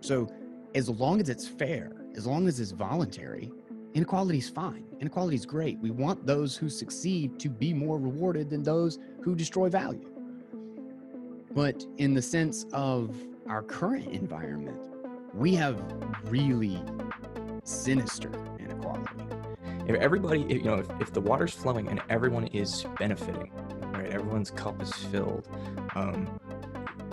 So, as long as it's fair, as long as it's voluntary, inequality is fine. Inequality is great. We want those who succeed to be more rewarded than those who destroy value. But in the sense of our current environment, we have really sinister inequality. If everybody, you know, if, if the water's flowing and everyone is benefiting, right, everyone's cup is filled, um,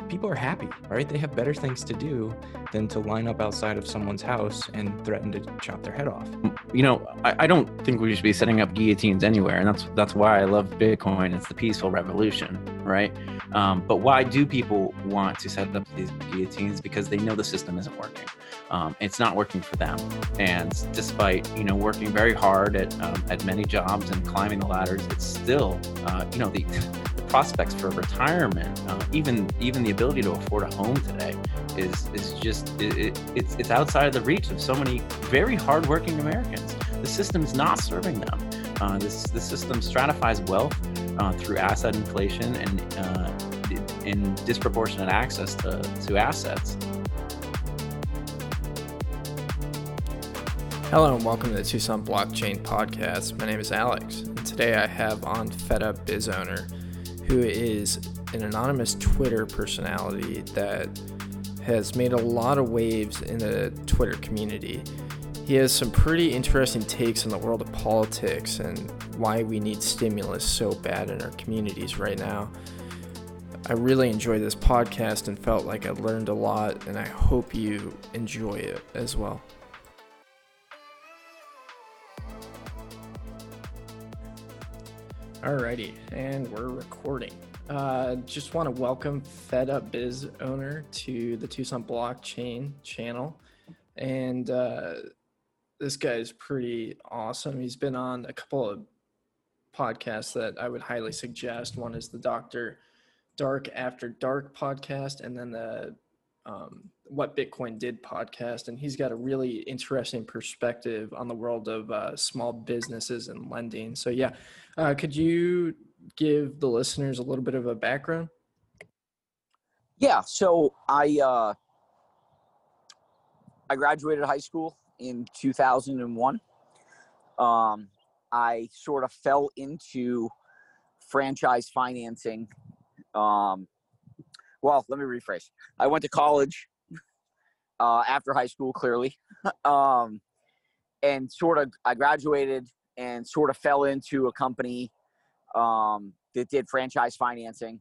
people are happy, right? They have better things to do than to line up outside of someone's house and threaten to chop their head off. You know, I, I don't think we should be setting up guillotines anywhere, and that's that's why I love Bitcoin. It's the peaceful revolution, right? Um, but why do people want to set up these guillotines? Because they know the system isn't working. Um, it's not working for them, and despite you know working very hard at um, at many jobs and climbing the ladders, it's still uh, you know the prospects for retirement, uh, even even the ability to afford a home today, is is just it, it, it's it's outside of the reach of so many very hardworking Americans. The system is not serving them. Uh, this the system stratifies wealth uh, through asset inflation and uh, in disproportionate access to, to assets. Hello and welcome to the Tucson Blockchain Podcast. My name is Alex, and today I have on Up Biz Owner who is an anonymous Twitter personality that has made a lot of waves in the Twitter community. He has some pretty interesting takes on the world of politics and why we need stimulus so bad in our communities right now. I really enjoyed this podcast and felt like I learned a lot, and I hope you enjoy it as well. Alrighty, and we're recording. Uh, just want to welcome Fed Up Biz owner to the Tucson Blockchain channel, and uh, this guy is pretty awesome. He's been on a couple of podcasts that I would highly suggest. One is the Doctor Dark After Dark podcast, and then the um, What Bitcoin Did podcast. And he's got a really interesting perspective on the world of uh, small businesses and lending. So, yeah, uh, could you give the listeners a little bit of a background? Yeah, so I uh, I graduated high school in 2001. Um, I sort of fell into franchise financing. Um, well, let me rephrase. I went to college uh, after high school, clearly, um, and sort of I graduated and sort of fell into a company um, that did franchise financing.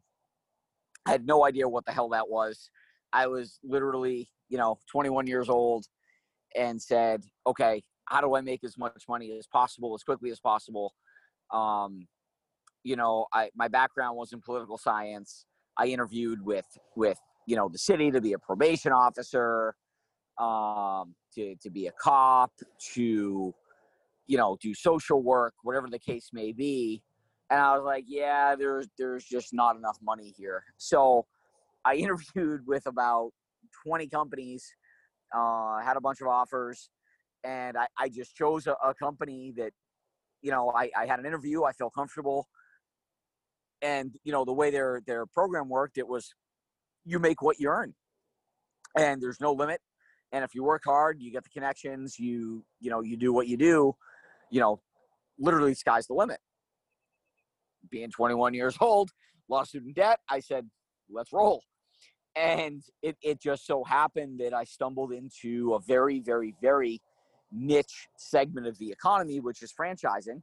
I had no idea what the hell that was. I was literally, you know, 21 years old and said, okay, how do I make as much money as possible, as quickly as possible? Um, you know, I, my background was in political science. I interviewed with, with, you know, the city to be a probation officer, um, to, to be a cop, to, you know, do social work, whatever the case may be. And I was like, yeah, there's there's just not enough money here. So I interviewed with about 20 companies, uh, had a bunch of offers, and I, I just chose a, a company that, you know, I, I had an interview, I felt comfortable. And, you know, the way their their program worked, it was you make what you earn. And there's no limit. And if you work hard, you get the connections, you, you know, you do what you do you know, literally sky's the limit. Being 21 years old, law student debt, I said, let's roll. And it, it just so happened that I stumbled into a very, very, very niche segment of the economy, which is franchising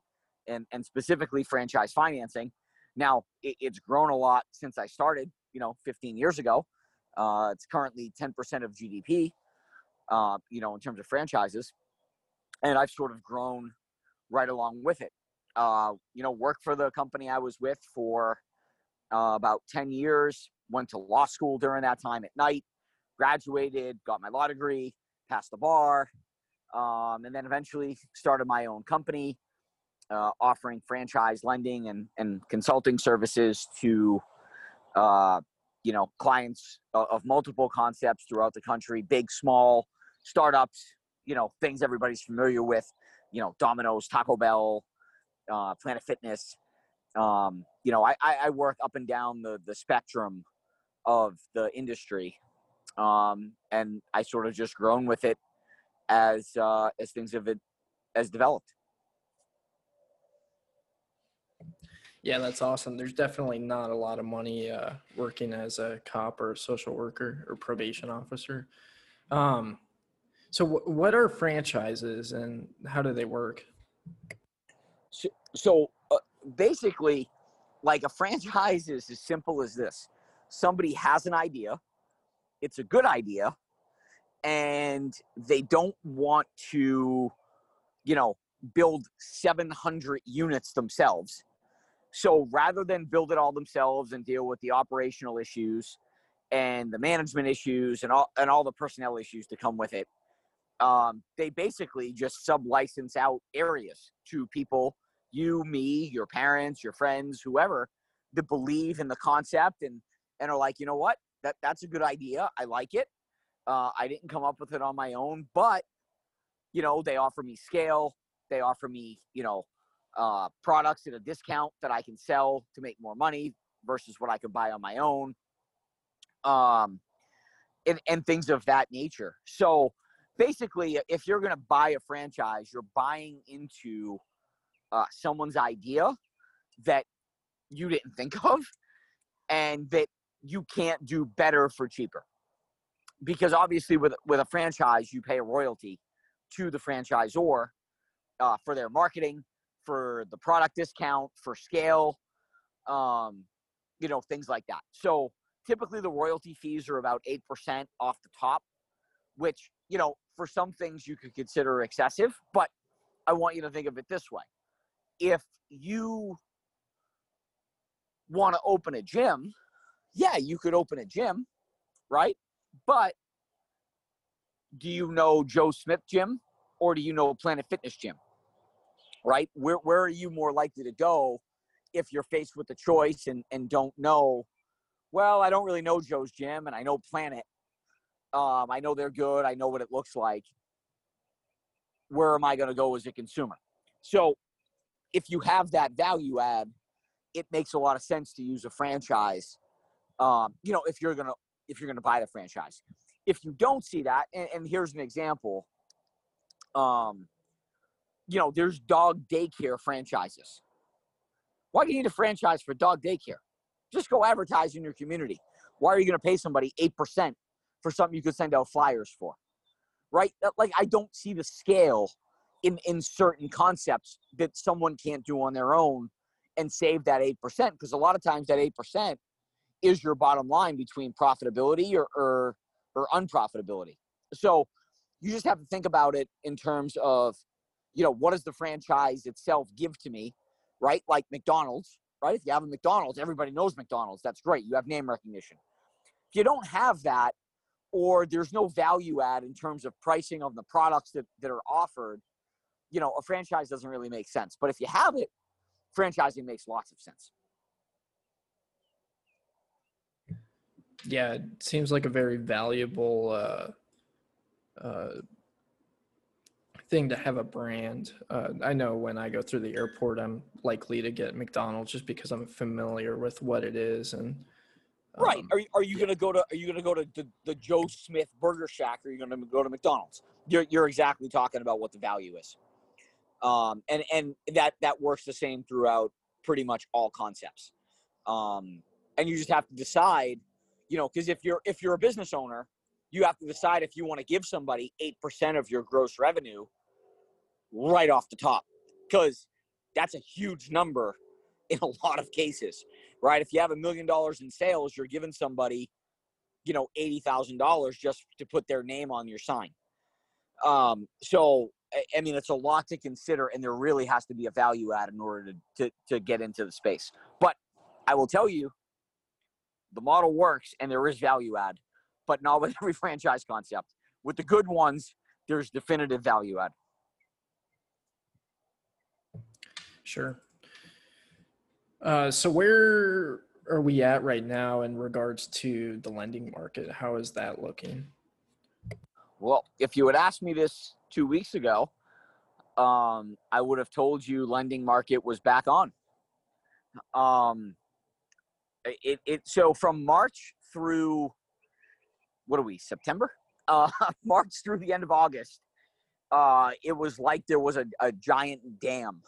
and, and specifically franchise financing. Now, it, it's grown a lot since I started, you know, 15 years ago. Uh, it's currently 10% of GDP, uh, you know, in terms of franchises. And I've sort of grown right along with it. Uh, you know, worked for the company I was with for uh, about 10 years, went to law school during that time at night, graduated, got my law degree, passed the bar, um, and then eventually started my own company uh, offering franchise lending and, and consulting services to, uh, you know, clients of multiple concepts throughout the country, big, small, startups, you know, things everybody's familiar with you know, Domino's, Taco Bell, uh, Planet Fitness. Um, you know, I, I work up and down the, the spectrum of the industry. um, and I sort of just grown with it as uh, as things have as developed. Yeah, that's awesome. There's definitely not a lot of money uh, working as a cop or a social worker or probation officer. Um, so, what are franchises and how do they work? So, so uh, basically, like a franchise is as simple as this somebody has an idea, it's a good idea, and they don't want to, you know, build 700 units themselves. So rather than build it all themselves and deal with the operational issues and the management issues and all and all the personnel issues to come with it, um, they basically just sub license out areas to people, you, me, your parents, your friends, whoever, that believe in the concept and and are like, you know what, that that's a good idea. I like it. Uh, I didn't come up with it on my own, but you know they offer me scale. They offer me, you know, uh, products at a discount that I can sell to make more money versus what I could buy on my own. Um, and, and things of that nature. So basically, if you're going to buy a franchise, you're buying into uh, someone's idea that you didn't think of and that you can't do better for cheaper. Because obviously, with, with a franchise, you pay a royalty to the franchisor uh, for their marketing, for the product discount, for scale, um, you know, things like that. So typically the royalty fees are about 8% off the top, which, you know, for some things you could consider excessive, but I want you to think of it this way. If you want to open a gym, yeah, you could open a gym, right? But do you know Joe Smith Gym or do you know Planet Fitness Gym? Right? Where where are you more likely to go if you're faced with a choice and, and don't know, well, I don't really know Joe's Gym and I know Planet. Um, I know they're good. I know what it looks like. Where am I going to go as a consumer? So if you have that value add, it makes a lot of sense to use a franchise. Um, you know, if you're gonna if you're gonna buy the franchise. If you don't see that, and, and here's an example. Um, you know, there's dog daycare franchises. Why do you need a franchise for dog daycare? Just go advertise in your community. Why are you going to pay somebody 8% for something you could send out flyers for? Right? Like, I don't see the scale in, in certain concepts that someone can't do on their own and save that 8% because a lot of times that 8% is your bottom line between profitability or, or, or unprofitability. So you just have to think about it in terms of, you know, what does the franchise itself give to me, right? Like McDonald's, right? If you have a McDonald's, everybody knows McDonald's. That's great. You have name recognition. If you don't have that, or there's no value add in terms of pricing of the products that, that are offered, you know, a franchise doesn't really make sense. But if you have it, franchising makes lots of sense. Yeah, it seems like a very valuable uh, uh, thing to have a brand. Uh, I know when I go through the airport, I'm likely to get McDonald's just because I'm familiar with what it is and. Right. um, Are you, are you gonna go to Are you gonna go to the, the Joe Smith Burger Shack? Or are you gonna go to McDonald's? You're You're exactly talking about what the value is. Um, and and that that works the same throughout pretty much all concepts. Um, and you just have to decide, you know, because if you're if you're a business owner, you have to decide if you want to give somebody eight percent of your gross revenue right off the top, because that's a huge number in a lot of cases, right? If you have a million dollars in sales, you're giving somebody, you know, eighty thousand dollars just to put their name on your sign. Um, so I- I mean, it's a lot to consider, and there really has to be a value add in order to, to, to get into the space. But I will tell you, the model works, and there is value add, but not with every franchise concept. With the good ones, there's definitive value add. Sure. Uh, so where are we at right now in regards to the lending market? How is that looking? Well, if you had asked me this two weeks ago, um, I would have told you lending market was back on. Um, it, it so from March through what are we September? Uh, March through the end of August, uh, it was like there was a, a giant dam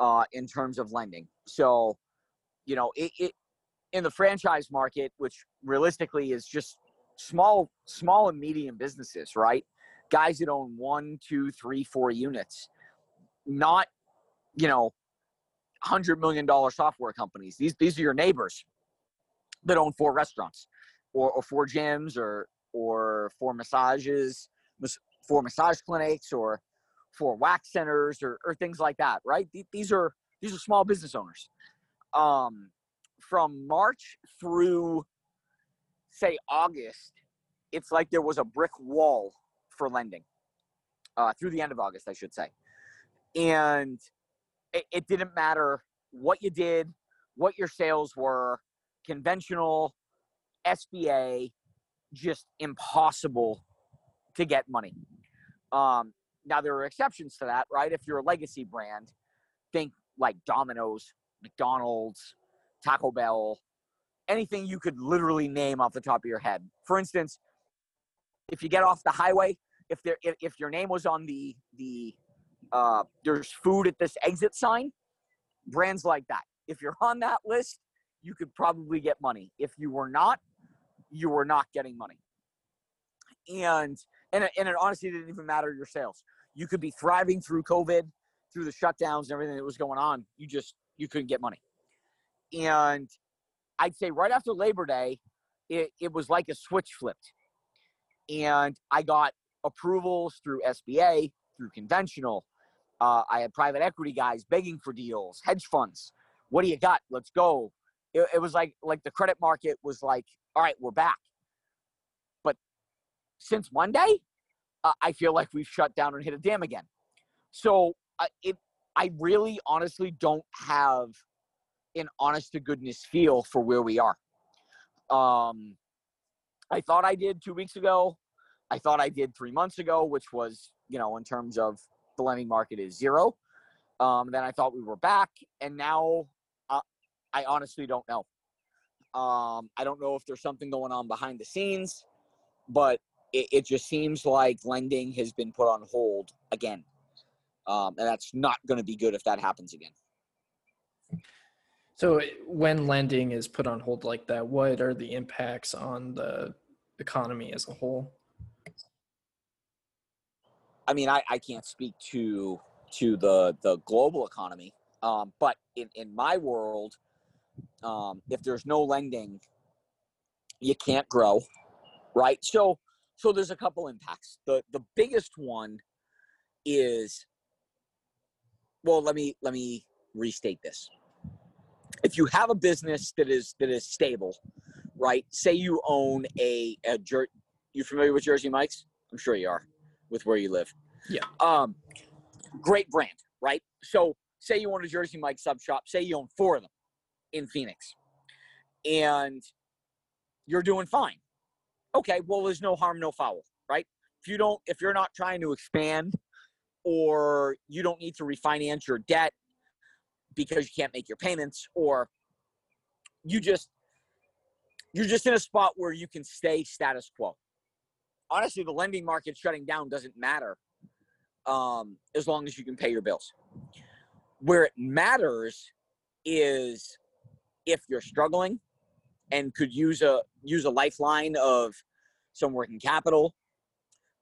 uh, in terms of lending. So, you know, it, it in the franchise market, which realistically is just small, small and medium businesses, right? Guys that own one, two, three, four units, not, you know, hundred million dollar software companies. These these are your neighbors that own four restaurants, or, or four gyms, or or four massages, four massage clinics, or four wax centers, or, or things like that. Right? These are these are small business owners. Um, from March through say August, it's like there was a brick wall for lending. Uh, through the end of August, I should say, and it, it didn't matter what you did, what your sales were, conventional, SBA, just impossible to get money. Um, now there are exceptions to that, right? If you're a legacy brand, think like Domino's, McDonald's, Taco Bell, anything you could literally name off the top of your head. For instance, if you get off the highway, if there if, if your name was on the the uh, there's food at this exit sign, brands like that. If you're on that list, you could probably get money. If you were not, you were not getting money. And and it, and it honestly didn't even matter your sales. You could be thriving through COVID, through the shutdowns and everything that was going on. You just you couldn't get money. And I'd say right after Labor Day, it, it was like a switch flipped. And I got approvals through SBA, through conventional, uh, I had private equity guys begging for deals, hedge funds. What do you got? Let's go. It, it was like like the credit market was like, all right, we're back. But since Monday, uh, I feel like we've shut down and hit a dam again. So uh, it, I really, honestly, don't have an honest to goodness feel for where we are. Um, I thought I did two weeks ago. I thought I did three months ago, which was, you know, in terms of the lending market is zero. Um, then I thought we were back, and now uh, I honestly don't know. Um, I don't know if there's something going on behind the scenes, but it, it just seems like lending has been put on hold again. Um, and that's not going to be good if that happens again. So, when lending is put on hold like that, what are the impacts on the economy as a whole? I mean, I, I can't speak to to the the global economy, um, but in in my world, um, if there's no lending, you can't grow, right? So so there's a couple impacts. The the biggest one is well, let me let me restate this. If you have a business that is that is stable, right? Say you own a, a jer- you familiar with Jersey Mike's? I'm sure you are with where you live. Yeah. Um, great brand, right? So say you own a Jersey Mike sub shop, say you own four of them in Phoenix, and you're doing fine. Okay, well, there's no harm, no foul, right? If you don't, if you're not trying to expand, or you don't need to refinance your debt because you can't make your payments, or you just you're just in a spot where you can stay status quo honestly, the lending market shutting down doesn't matter um, as long as you can pay your bills. Where it matters is if you're struggling and could use a use a lifeline of some working capital.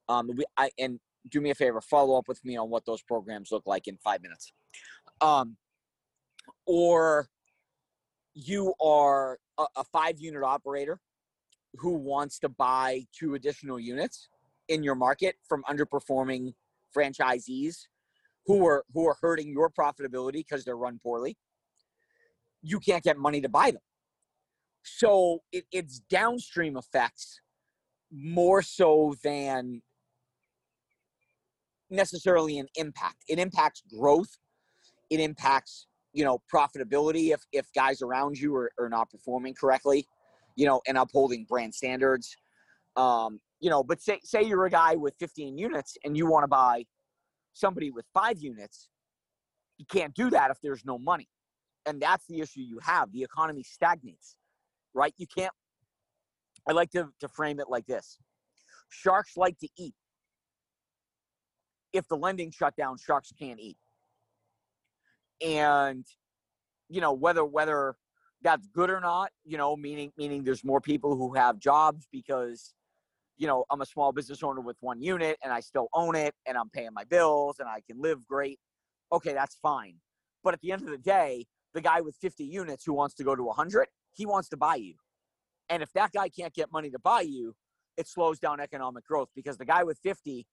Um, we, I, and do me a favor, follow up with me on what those programs look like in five minutes. Um, or you are a, a five unit operator who wants to buy two additional units in your market from underperforming franchisees who are who are hurting your profitability because they're run poorly you can't get money to buy them so it, it's downstream effects more so than necessarily an impact it impacts growth it impacts you know profitability if if guys around you are, are not performing correctly you know, and upholding brand standards. Um, you know, but say say you're a guy with 15 units and you want to buy somebody with five units, you can't do that if there's no money. And that's the issue you have. The economy stagnates, right? You can't I like to, to frame it like this Sharks like to eat. If the lending shut down, sharks can't eat. And, you know, whether whether that's good or not, you know, meaning meaning there's more people who have jobs because, you know, I'm a small business owner with one unit and I still own it and I'm paying my bills and I can live great. Okay, that's fine. But at the end of the day, the guy with 50 units who wants to go to 100, he wants to buy you. And if that guy can't get money to buy you, it slows down economic growth because the guy with 50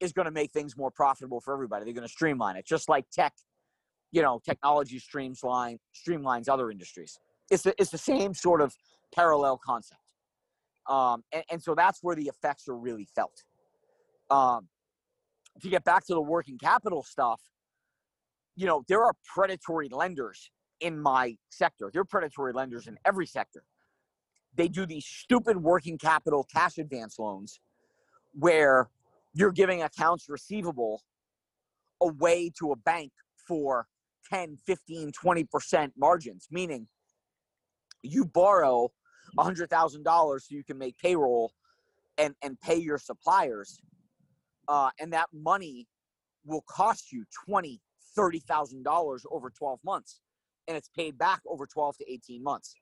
is going to make things more profitable for everybody. They're going to streamline it, just like tech, you know, technology streamline streamlines other industries. It's the, it's the same sort of parallel concept. Um, and, and so that's where the effects are really felt. Um, to get back to the working capital stuff, you know, there are predatory lenders in my sector. They're predatory lenders in every sector. They do these stupid working capital cash advance loans where you're giving accounts receivable away to a bank for 10, 15, 20% margins, meaning you borrow $100,000 so you can make payroll and, and pay your suppliers. Uh, and that money will cost you 20, $30,000 over 12 months and it's paid back over 12 to 18 months.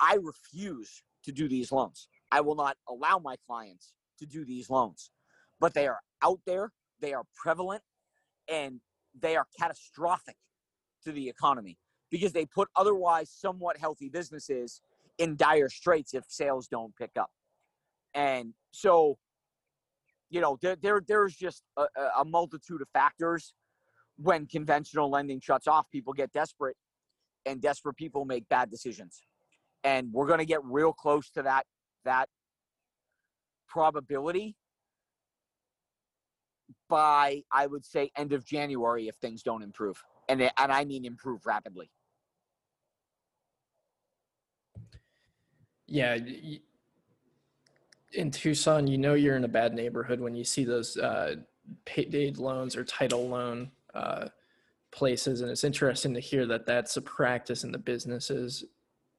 I refuse to do these loans. I will not allow my clients to do these loans. But they are out there, they are prevalent, and they are catastrophic to the economy because they put otherwise somewhat healthy businesses in dire straits if sales don't pick up. And so, you know, there, there there's just a, a multitude of factors when conventional lending shuts off. People get desperate, and desperate people make bad decisions and we're going to get real close to that that probability by I would say end of January if things don't improve, and and I mean improve rapidly. Yeah, in Tucson, you know you're in a bad neighborhood when you see those uh, paid loans or title loan uh, places, and it's interesting to hear that that's a practice in the businesses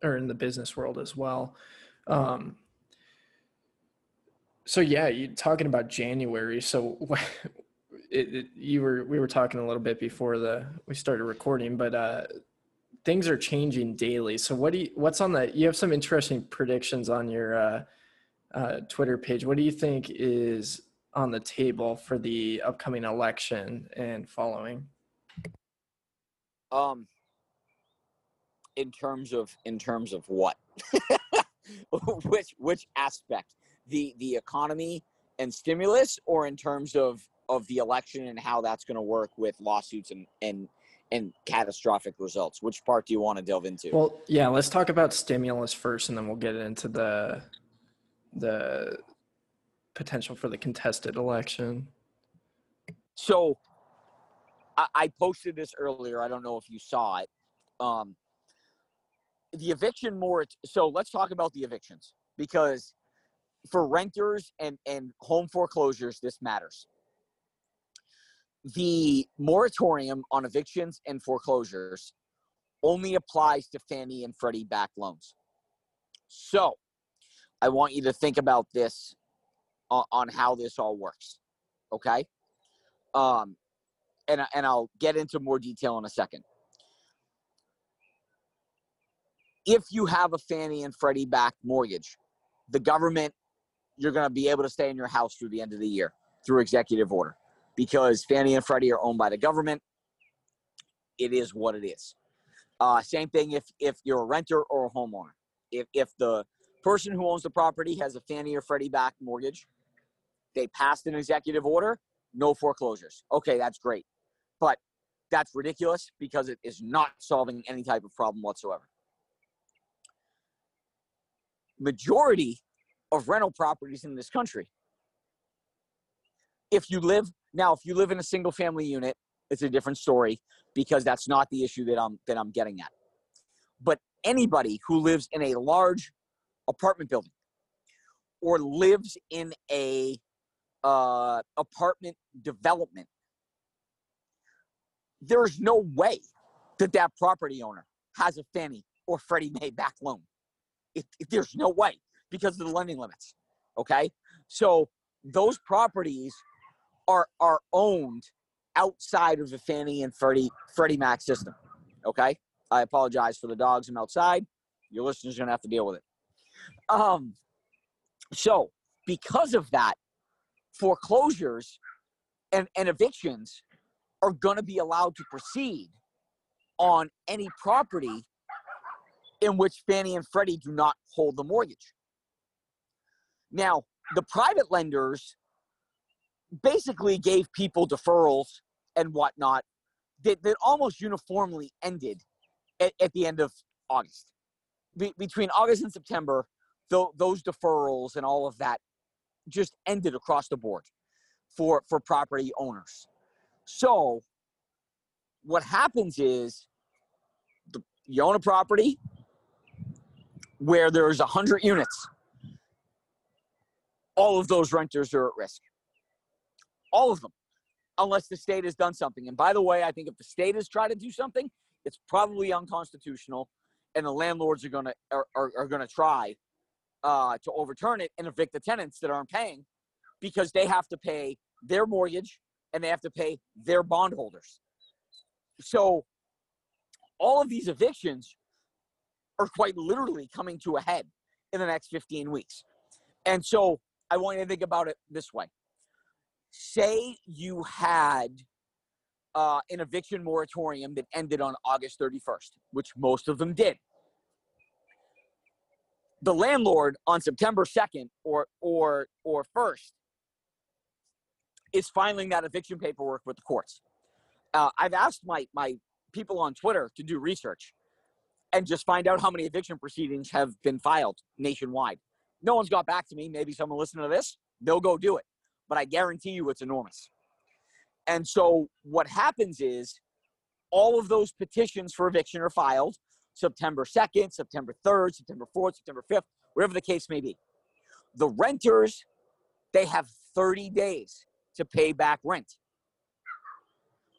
or in the business world as well. Um, so yeah, you talking about January. So it, it, you were we were talking a little bit before the we started recording, but uh, things are changing daily. So what do you what's on the you have some interesting predictions on your uh, uh, Twitter page. What do you think is on the table for the upcoming election and following? Um, in terms of in terms of what? Which which aspect? The the economy and stimulus or in terms of of the election and how that's going to work with lawsuits and and and catastrophic results? Which part do you want to delve into? Well yeah let's talk about stimulus first and then we'll get into the the potential for the contested election. So I, I posted this earlier i don't know if you saw it um the eviction morat so let's talk about the evictions because for renters and and home foreclosures this matters the moratorium on evictions and foreclosures only applies to Fannie and Freddie back loans. So, I want you to think about this on, on how this all works. Okay? Um and and I'll get into more detail in a second. if you have a Fannie and Freddie backed mortgage, the government, you're going to be able to stay in your house through the end of the year through executive order because Fannie and Freddie are owned by the government. It is what it is. Uh, same thing if if you're a renter or a homeowner. If if the person who owns the property has a Fannie or Freddie backed mortgage, they passed an executive order, no foreclosures. Okay, that's great. But that's ridiculous because it is not solving any type of problem whatsoever majority of rental properties in this country. If you live now, if you live in a single family unit, it's a different story because that's not the issue that I'm that I'm getting at. But anybody who lives in a large apartment building or lives in a uh, apartment development, there's no way that that property owner has a Fannie or Freddie Mae back loan. It, it, there's no way. because of the lending limits. Okay, so those properties are are owned outside of the Fannie and Freddie Freddie Mac system. Okay, I apologize for the dogs. I'm outside. Your listeners are gonna have to deal with it. Um, so because of that, foreclosures and, and evictions are going to be allowed to proceed on any property in which Fannie and Freddie do not hold the mortgage. Now, the private lenders basically gave people deferrals and whatnot that, that almost uniformly ended at, at the end of August. Be, between August and September, th- those deferrals and all of that just ended across the board for for property owners. So what happens is the, you own a property where there's 100 units. All of those renters are at risk. All of them. Unless the state has done something. And by the way, I think if the state has tried to do something, it's probably unconstitutional and the landlords are to are, are, are to try uh, to overturn it and evict the tenants that aren't paying because they have to pay their mortgage and they have to pay their bondholders. So all of these evictions are quite literally coming to a head in the next 15 weeks. And so I want you to think about it this way. Say you had uh, an eviction moratorium that ended on August 31st, which most of them did the landlord on September 2nd or or or 1st is filing that eviction paperwork with the courts. Uh, I've asked my my people on Twitter to do research and just find out how many eviction proceedings have been filed nationwide. No one's got back to me. Maybe someone listening to this, they'll go do it. But I guarantee you it's enormous. And so what happens is all of those petitions for eviction are filed September 2nd, September 3rd, September 4th, September 5th, whatever the case may be. The renters, they have 30 days to pay back rent.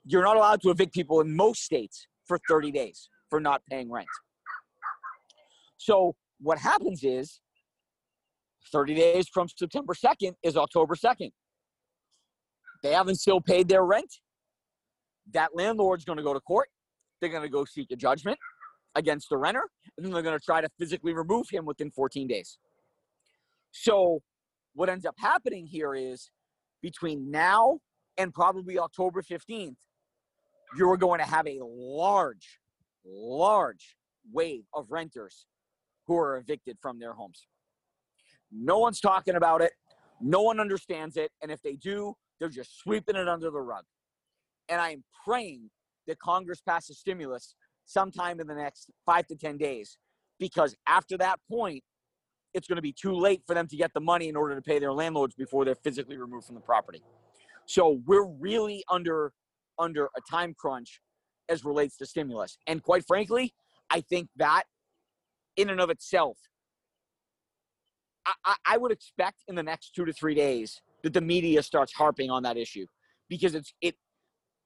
You're not allowed to evict people in most states for 30 days for not paying rent. So what happens is 30 days from September 2nd is October 2nd. They haven't still paid their rent. That landlord's going to go to court. They're going to go seek a judgment against the renter, and then they're going to try to physically remove him within 14 days. So, what ends up happening here is between now and probably October 15th, you're going to have a large, large wave of renters who are evicted from their homes. No one's talking about it. No one understands it. And if they do, they're just sweeping it under the rug. And I am praying that Congress passes stimulus sometime in the next five to 10 days. Because after that point, it's going to be too late for them to get the money in order to pay their landlords before they're physically removed from the property. So we're really under under a time crunch as relates to stimulus. And quite frankly, I think that in and of itself, I, I would expect in the next two to three days that the media starts harping on that issue because it's it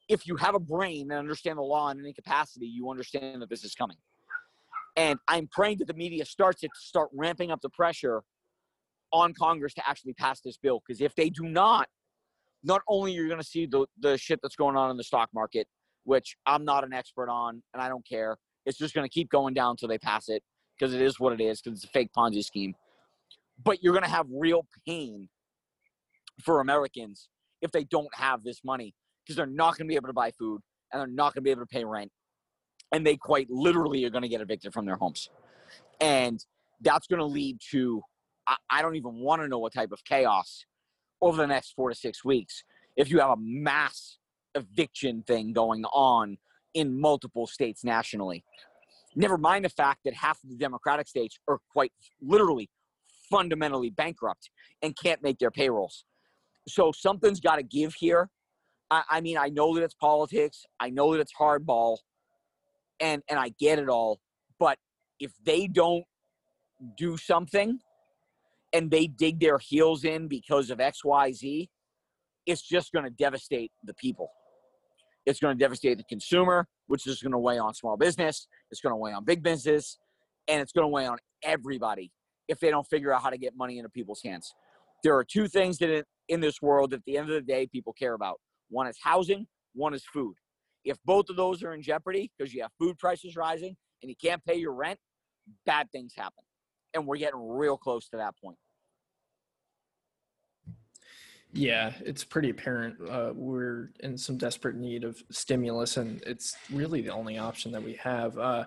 if you have a brain and understand the law in any capacity, you understand that this is coming. And I'm praying that the media starts to start ramping up the pressure on Congress to actually pass this bill. Because if they do not, not only are you're going to see the, the shit that's going on in the stock market, which I'm not an expert on and I don't care. It's just going to keep going down until they pass it because it is what it is because it's a fake Ponzi scheme. But you're going to have real pain for Americans if they don't have this money because they're not going to be able to buy food and they're not going to be able to pay rent. And they quite literally are going to get evicted from their homes. And that's going to lead to, I, I don't even want to know what type of chaos over the next four to six weeks if you have a mass eviction thing going on in multiple states nationally. Never mind the fact that half of the Democratic states are quite literally fundamentally bankrupt and can't make their payrolls. So something's got to give here. I, I mean, I know that it's politics. I know that it's hardball, and and I get it all. But if they don't do something, and they dig their heels in because of X, Y, Z, it's just going to devastate the people. It's going to devastate the consumer, which is going to weigh on small business. It's going to weigh on big business, and it's going to weigh on everybody if they don't figure out how to get money into people's hands. There are two things that in this world at the end of the day people care about. One is housing, one is food. If both of those are in jeopardy because you have food prices rising and you can't pay your rent, bad things happen. And we're getting real close to that point. Yeah, it's pretty apparent uh, we're in some desperate need of stimulus, and it's really the only option that we have. Uh,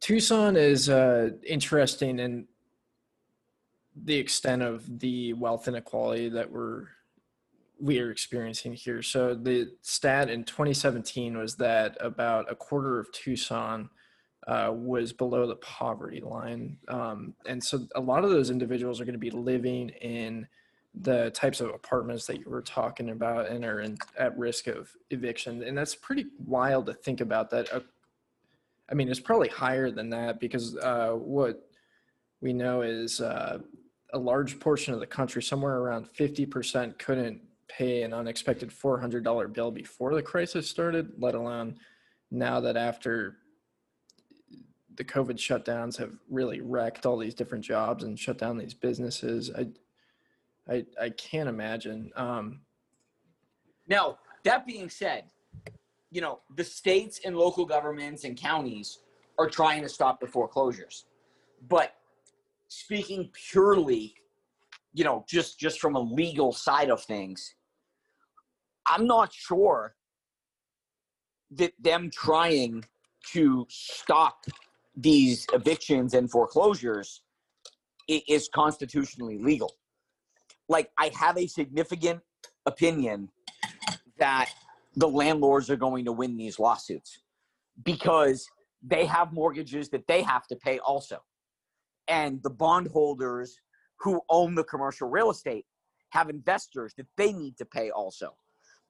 Tucson is uh, interesting in the extent of the wealth inequality that we're we are experiencing here. So the stat in 2017 was that about a quarter of Tucson uh, was below the poverty line, um, and so a lot of those individuals are going to be living in the types of apartments that you were talking about and are in, at risk of eviction. And that's pretty wild to think about that. Uh, I mean, it's probably higher than that because uh, what we know is uh, a large portion of the country, somewhere around 50%, couldn't pay an unexpected $400 bill before the crisis started, let alone now that after the COVID shutdowns have really wrecked all these different jobs and shut down these businesses. I, I I can't imagine. Um, Now, that being said, you know, the states and local governments and counties are trying to stop the foreclosures. But speaking purely, you know, just just from a legal side of things, I'm not sure that them trying to stop these evictions and foreclosures is constitutionally legal. Like I have a significant opinion that the landlords are going to win these lawsuits because they have mortgages that they have to pay also. And the bondholders who own the commercial real estate have investors that they need to pay also.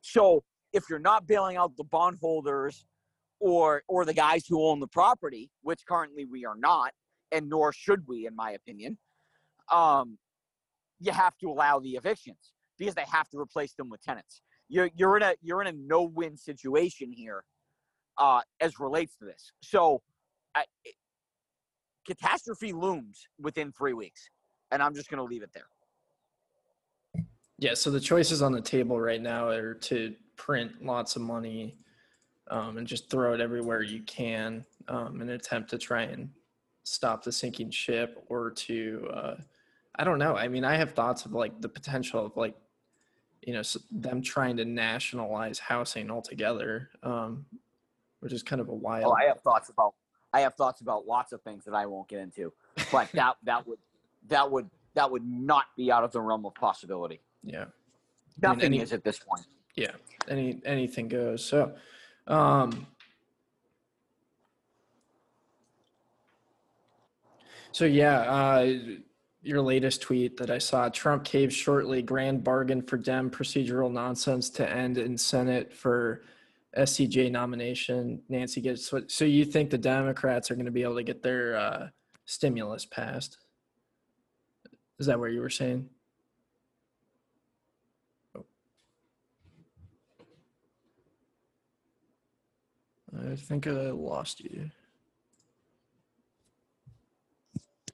So if you're not bailing out the bondholders or or the guys who own the property, which currently we are not, and nor should we, in my opinion, um, you have to allow the evictions because they have to replace them with tenants. You're you're in a you're in a no win situation here, uh, as relates to this. So, I, it, catastrophe looms within three weeks, and I'm just going to leave it there. Yeah, so the choices on the table right now are to print lots of money um, and just throw it everywhere you can um, in an attempt to try and stop the sinking ship, or to uh, I don't know. I mean, I have thoughts of like the potential of like you know them trying to nationalize housing altogether, um, which is kind of a wild. Oh, I have thoughts about I have thoughts about lots of things that I won't get into, but that that would that would that would not be out of the realm of possibility. Yeah. Nothing any- is at this point. yeah any anything goes so um so yeah uh your latest tweet that i saw trump caves shortly grand bargain for dem procedural nonsense to end in senate for scj nomination nancy gets what so you think the democrats are going to be able to get their uh stimulus passed is that what you were saying I think I lost you.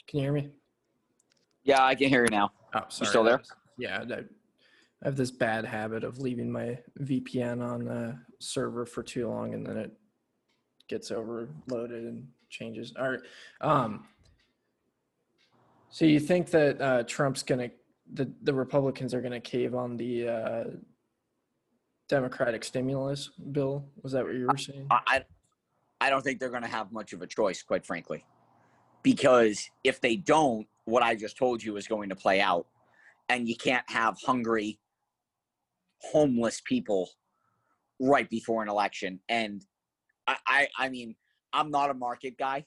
Can you hear me? Yeah, I can hear you now. Oh, sorry. still there? yeah, I, have this bad habit of leaving my VPN on the server for too long, and then it gets overloaded and changes. All right. Um, so you think that uh, Trump's gonna, the the Republicans are gonna cave on the uh, Democratic stimulus bill? Was that what you were saying? I I- don't think they're going to have much of a choice, quite frankly, because if they don't, what I just told you is going to play out, and you can't have hungry, homeless people right before an election. And I, I, I mean, I'm not a market guy.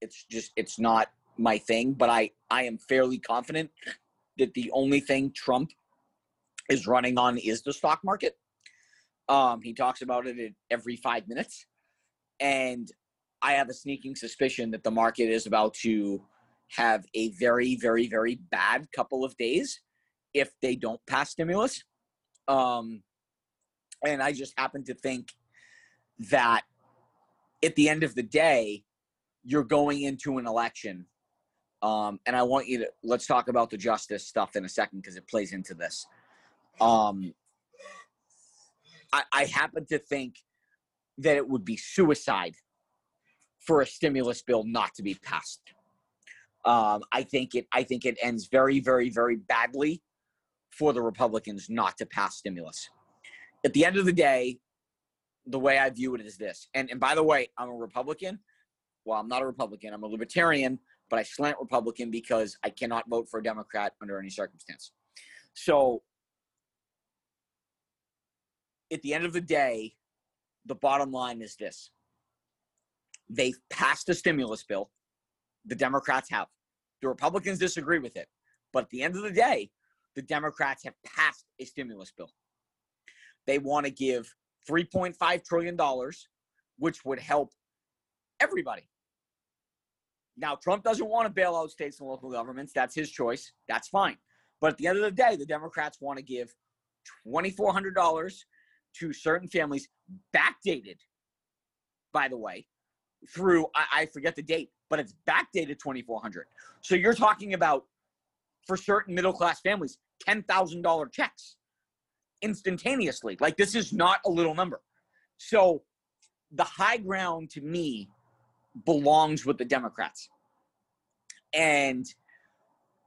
It's just it's not my thing. But I, I am fairly confident that the only thing Trump is running on is the stock market. Um, he talks about it every five minutes and I have a sneaking suspicion that the market is about to have a very, very, very bad couple of days if they don't pass stimulus. Um, and I just happen to think that at the end of the day, you're going into an election Um, and I want you to let's talk about the justice stuff in a second because it plays into this. Um, I, I happen to think that it would be suicide for a stimulus bill not to be passed. Um, I think it. I think it ends very, very, very badly for the Republicans not to pass stimulus. At the end of the day, the way I view it is this. And and by the way, I'm a Republican. Well, I'm not a Republican. I'm a libertarian, but I slant Republican because I cannot vote for a Democrat under any circumstance. So at the end of the day, the bottom line is this. They've passed a stimulus bill. The Democrats have. The Republicans disagree with it. But at the end of the day, the Democrats have passed a stimulus bill. They want to give $3.5 trillion, which would help everybody. Now, Trump doesn't want to bail out states and local governments. That's his choice. That's fine. But at the end of the day, the Democrats want to give $2,400 to certain families, backdated, by the way, through, I, I forget the date, but it's backdated 2400 So you're talking about, for certain middle class families, $10,000 checks instantaneously. Like this is not a little number. So the high ground to me belongs with the Democrats. And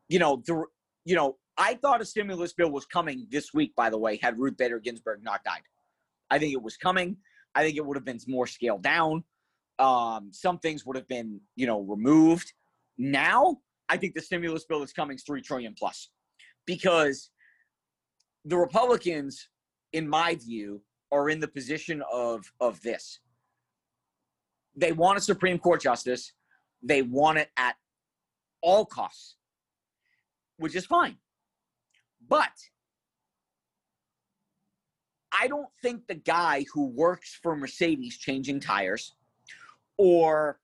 you know, the you know, I thought a stimulus bill was coming this week, by the way, had Ruth Bader Ginsburg not died. I think it was coming. I think it would have been more scaled down. Um, some things would have been, you know, removed. Now, I think the stimulus bill is coming is three trillion plus because the Republicans, in my view, are in the position of of this. They want a Supreme Court justice. They want it at all costs, which is fine. But I don't think the guy who works for Mercedes changing tires or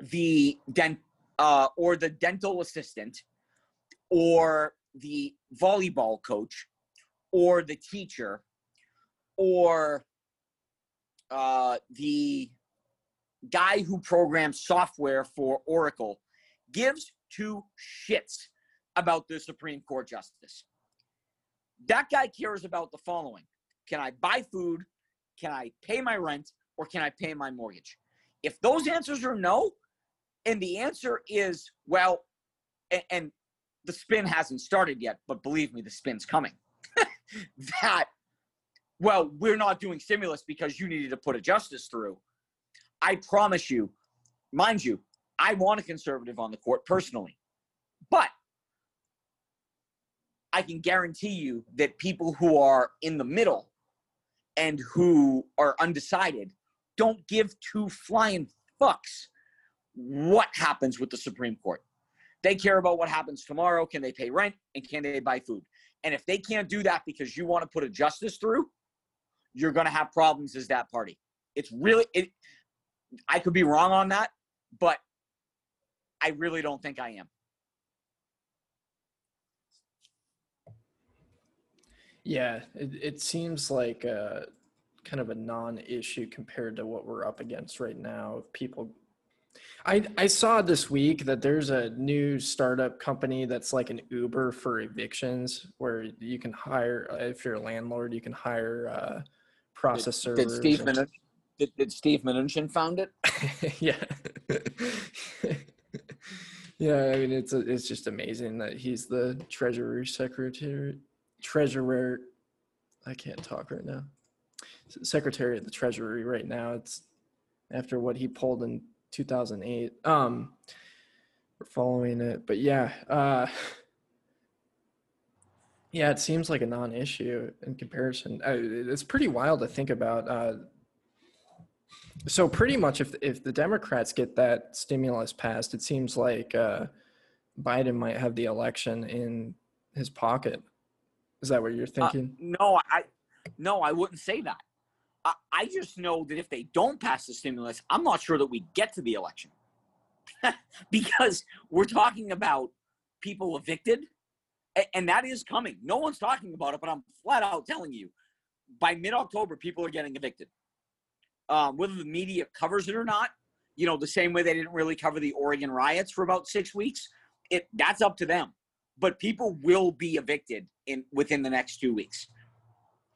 the dent uh, or the dental assistant or the volleyball coach or the teacher or uh, the guy who programs software for Oracle gives two shits about the Supreme Court justice. That guy cares about the following Can I buy food? Can I pay my rent? Or can I pay my mortgage? If those answers are no, and the answer is, well, and, and the spin hasn't started yet, but believe me, the spin's coming. that, well, we're not doing stimulus because you needed to put a justice through. I promise you, mind you, I want a conservative on the court personally. But I can guarantee you that people who are in the middle and who are undecided don't give two flying fucks what happens with the Supreme Court. They care about what happens tomorrow. Can they pay rent and can they buy food? And if they can't do that because you want to put a justice through, you're going to have problems as that party. It's really it. I could be wrong on that, but I really don't think I am. Yeah, it, it seems like a, kind of a non-issue compared to what we're up against right now. If People, I I saw this week that there's a new startup company that's like an Uber for evictions, where you can hire if you're a landlord, you can hire uh, process did. Did Steve Mnuchin, did, did Steve Mnuchin found it? yeah. yeah, I mean it's a, it's just amazing that he's the treasury secretary treasurer I can't talk right now. Secretary of the Treasury right now. It's after what he pulled in 2008. Um we're following it, but yeah, uh yeah, it seems like a non-issue in comparison. It's pretty wild to think about. Uh, so pretty much, if if the Democrats get that stimulus passed, it seems like uh, Biden might have the election in his pocket. Is that what you're Uh, thinking? no, I no, I wouldn't say that. I, I just know that if they don't pass the stimulus, I'm not sure that we get to the election because we're talking about people evicted, a- and that is coming. No one's talking about it, but I'm flat out telling you, by mid-October, people are getting evicted. Um, whether the media covers it or not you know, the same way they didn't really cover the Oregon riots for about six weeks. It that's up to them. But people will be evicted in within the next two weeks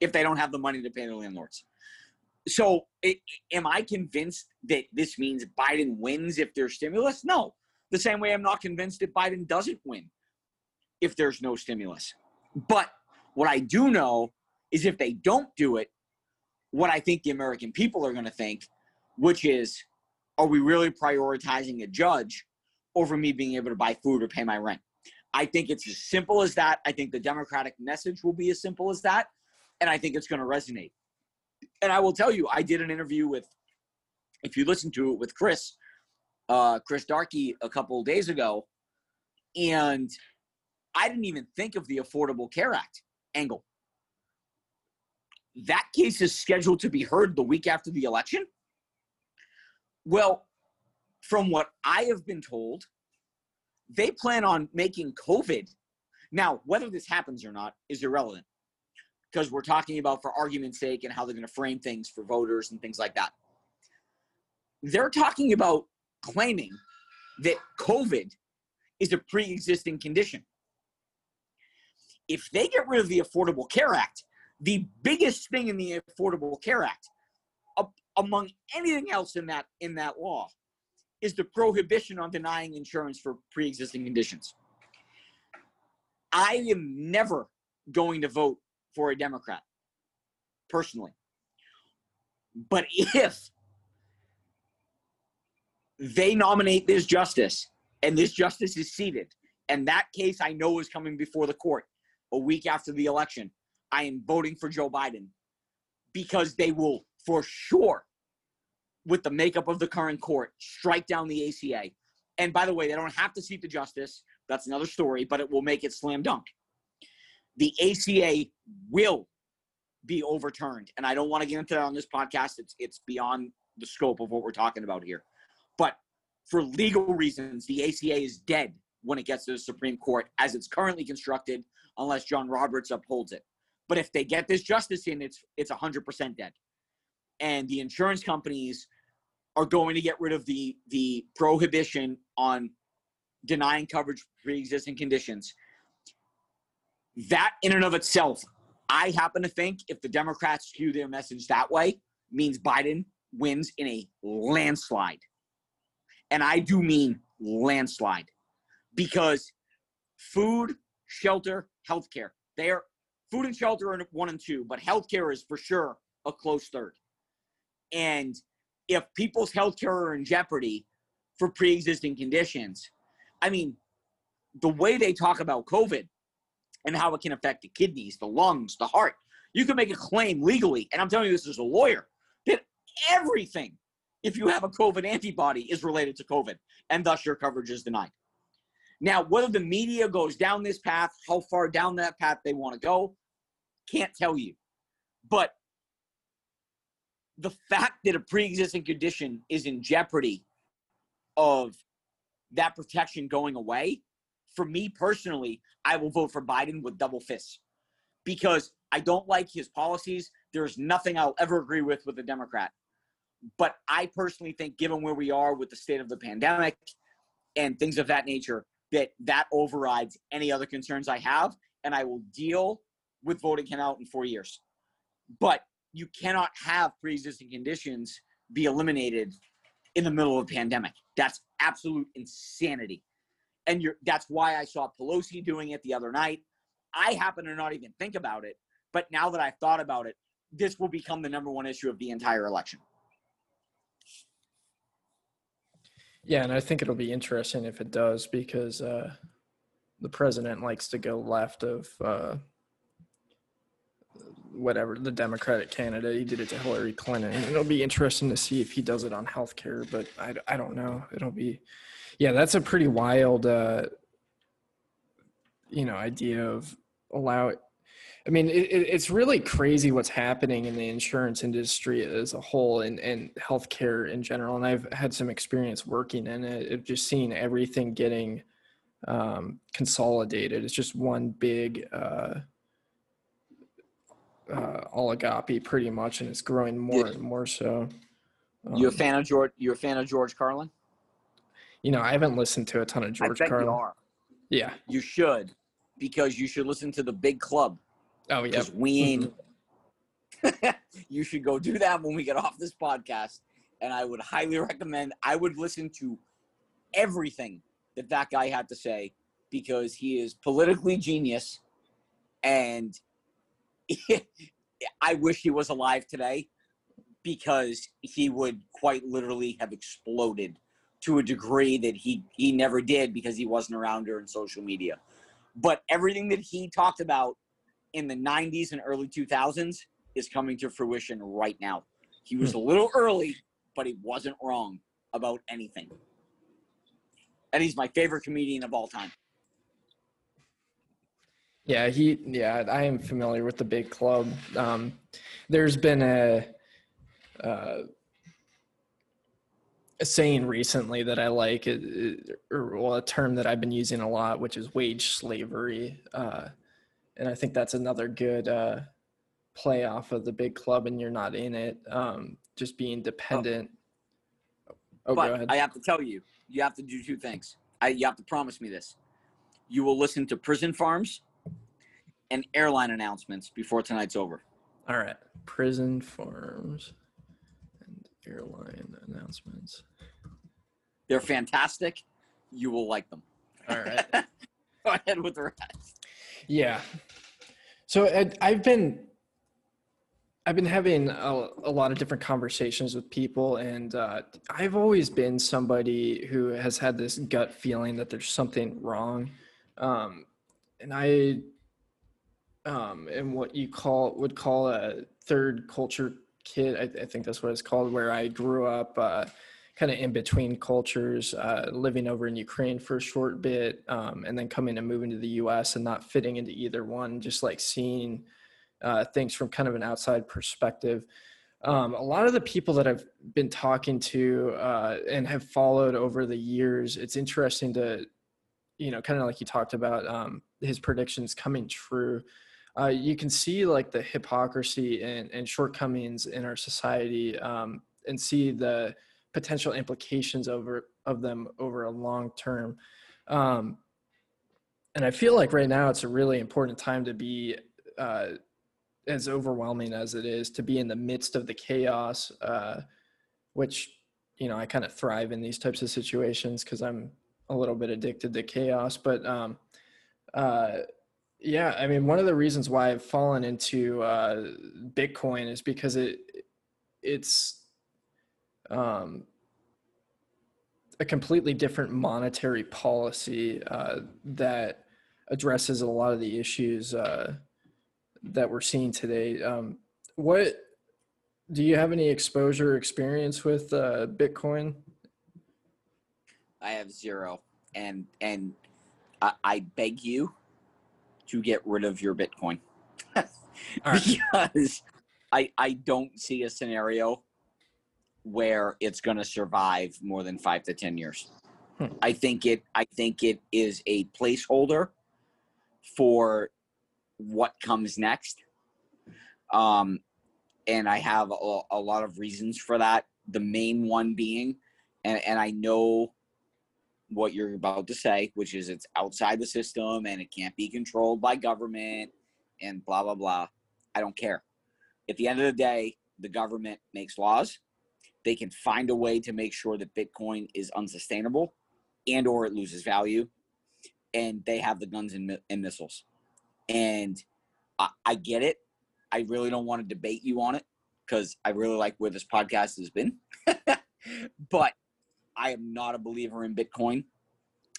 if they don't have the money to pay their landlords. So, it, am I convinced that this means Biden wins if there's stimulus? No. The same way I'm not convinced that Biden doesn't win if there's no stimulus. But what I do know is if they don't do it, what I think the American people are going to think, which is, are we really prioritizing a judge over me being able to buy food or pay my rent? I think it's as simple as that. I think the Democratic message will be as simple as that. And I think it's going to resonate. And I will tell you, I did an interview with, if you listen to it with Chris, uh, Chris Darkey a couple of days ago, and I didn't even think of the Affordable Care Act angle. That case is scheduled to be heard the week after the election. Well, from what I have been told, they plan on making COVID. Now, whether this happens or not is irrelevant because we're talking about for argument's sake and how they're going to frame things for voters and things like that. They're talking about claiming that COVID is a pre existing condition. If they get rid of the Affordable Care Act, the biggest thing in the Affordable Care Act, among anything else in that in that law, is the prohibition on denying insurance for pre-existing conditions. I am never going to vote for a Democrat, personally. But if they nominate this justice and this justice is seated, and that case I know is coming before the court a week after the election, I am voting for Joe Biden because they will for sure with the makeup of the current court, strike down the ACA. And by the way, they don't have to seat the justice. That's another story, but it will make it slam dunk. The ACA will be overturned. And I don't want to get into that on this podcast. It's it's beyond the scope of what we're talking about here. But for legal reasons, the ACA is dead when it gets to the Supreme Court as it's currently constructed, unless John Roberts upholds it. But if they get this justice in, it's it's 100% dead and the insurance companies are going to get rid of the the prohibition on denying coverage for pre-existing conditions. That in and of itself i happen to think if the democrats skew their message that way means biden wins in a landslide. And i do mean landslide because food shelter healthcare they are food and shelter are one and two but healthcare is for sure a close third and if people's health care are in jeopardy for pre existing conditions, I mean, the way they talk about COVID and how it can affect the kidneys, the lungs, the heart, you can make a claim legally. And I'm telling you this as a lawyer that everything, if you have a COVID antibody, is related to COVID, and thus your coverage is denied. Now, whether the media goes down this path, how far down that path they want to go, can't tell you. But the fact that a pre-existing condition is in jeopardy of that protection going away, for me personally, I will vote for Biden with double fists because I don't like his policies. There's nothing I'll ever agree with with a Democrat. But I personally think, given where we are with the state of the pandemic and things of that nature, that that overrides any other concerns I have, and I will deal with voting him out in four years. But you cannot have pre-existing conditions be eliminated in the middle of a pandemic. That's absolute insanity. And you're that's why I saw Pelosi doing it the other night. I happen to not even think about it, but now that I've thought about it, this will become the number one issue of the entire election. Yeah, and I think it'll be interesting if it does because uh, the president likes to go left of uh, whatever the Democratic candidate. He did it to Hillary Clinton. It'll be interesting to see if he does it on healthcare, but I, I don't know. It'll be, yeah, that's a pretty wild, uh, you know, idea of allow. I mean, it, it's really crazy what's happening in the insurance industry as a whole and, and healthcare in general. And I've had some experience working in it. I've just seen everything getting um, consolidated. It's just one big, uh, uh, oligopoly pretty much, and it's growing more and more so. You a Um, fan of George? You a fan of George Carlin? You know, I haven't listened to a ton of George Carlin. you are. Yeah. You should, because you should listen to the Big Club. Oh yeah. Because we ain't. you should go do that when we get off this podcast, and I would highly recommend. I would listen to everything that that guy had to say because he is politically genius, and I wish he was alive today because he would quite literally have exploded to a degree that he he never did because he wasn't around during social media. But everything that he talked about in the 90s and early 2000s is coming to fruition right now. He was hmm. a little early, but he wasn't wrong about anything. And he's my favorite comedian of all time. Yeah, he. Yeah, I am familiar with the big club. Um, there's been a, uh, a saying recently that I like, or well, a term that I've been using a lot, which is wage slavery, uh, and I think that's another good uh, play off of the big club, and you're not in it. Um, just being dependent. Oh, go but ahead. I have to tell you, you have to do two things. I, you have to promise me this. You will listen to prison farms and airline announcements before tonight's over. All right, prison farms and airline announcements. They're fantastic. You will like them. All right. Go ahead with the rest. Yeah. So I, I've been I've been having a, a lot of different conversations with people, and uh, I've always been somebody who has had this gut feeling that there's something wrong, um, and I um, am what you call would call a third culture kid. I, I think that's what it's called. Where I grew up. Uh, kind of in between cultures, uh, living over in Ukraine for a short bit, um, and then coming and moving to the U.S. and not fitting into either one. Just like seeing uh, things from kind of an outside perspective. Um, a lot of the people that I've been talking to uh, and have followed over the years, it's interesting to, you know, kind of like you talked about um, his predictions coming true. Uh, you can see like the hypocrisy and, and shortcomings in our society um, and see the potential implications over of them over a long term. Um, and I feel like right now it's a really important time to be uh, as overwhelming as it is to be in the midst of the chaos, uh, which you know I kind of thrive in these types of situations because I'm a little bit addicted to chaos. But um, uh, yeah, I mean, one of the reasons why I've fallen into uh, Bitcoin is because it it's um, a completely different monetary policy uh, that addresses a lot of the issues uh, that we're seeing today. Um, what do you have any exposure experience with uh, Bitcoin? I have zero, and and I, I beg you to get rid of your Bitcoin right. because I I don't see a scenario where it's going to survive more than five to ten years. Hmm. I think it I think it is a placeholder for what comes next. Um, and I have a, a lot of reasons for that. The main one being, and, and I know what you're about to say, which is it's outside the system and it can't be controlled by government and blah, blah, blah. I don't care. At the end of the day, the government makes laws. They can find a way to make sure that Bitcoin is unsustainable and or it loses value. And they have the guns and, and missiles. And I, I get it. I really don't want to debate you on it because I really like where this podcast has been. but I am not a believer in Bitcoin.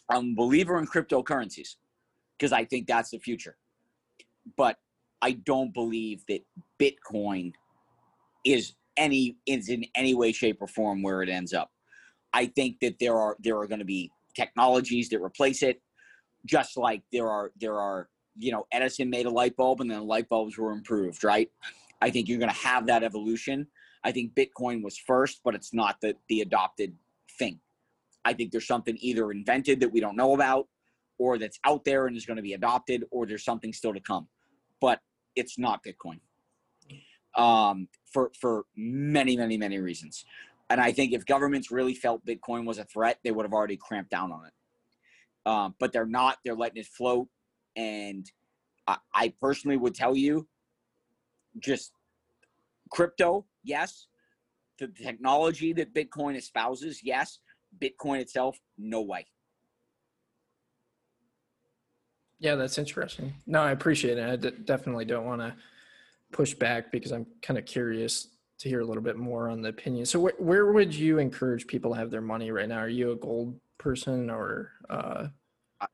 I'm a believer in cryptocurrencies because I think that's the future. But I don't believe that Bitcoin is any is in any way, shape, or form where it ends up. I think that there are there are going to be technologies that replace it, just like there are there are you know Edison made a light bulb and then light bulbs were improved, right? I think you're going to have that evolution. I think Bitcoin was first, but it's not the the adopted thing. I think there's something either invented that we don't know about, or that's out there and is going to be adopted, or there's something still to come. But it's not Bitcoin. Um, for for many, many, many reasons. And I think if governments really felt Bitcoin was a threat, they would have already cramped down on it. Um, but they're not. They're letting it float. And I, I personally would tell you just crypto, yes. The technology that Bitcoin espouses, yes. Bitcoin itself, no way. Yeah, that's interesting. No, I appreciate it. I d- definitely don't want to push back because I'm kind of curious to hear a little bit more on the opinion. So, wh- where would you encourage people to have their money right now? Are you a gold person or? Uh... I,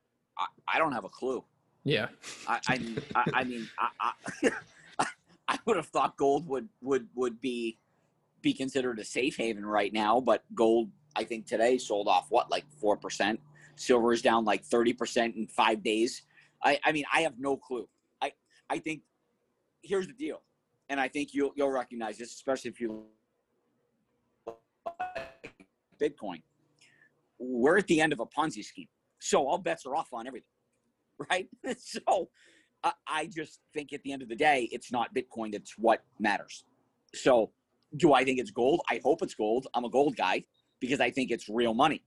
I don't have a clue. Yeah. I, I, I, I mean, I, I, I would have thought gold would would would be be considered a safe haven right now, but gold, I think today sold off what like four percent. Silver is down like thirty percent in five days. I, I mean, I have no clue. I, I think here's the deal, and I think you'll you'll recognize this, especially if you Bitcoin. We're at the end of a Ponzi scheme, so all bets are off on everything, right? so, I, I just think at the end of the day, it's not Bitcoin that's what matters. So, do I think it's gold? I hope it's gold. I'm a gold guy because I think it's real money,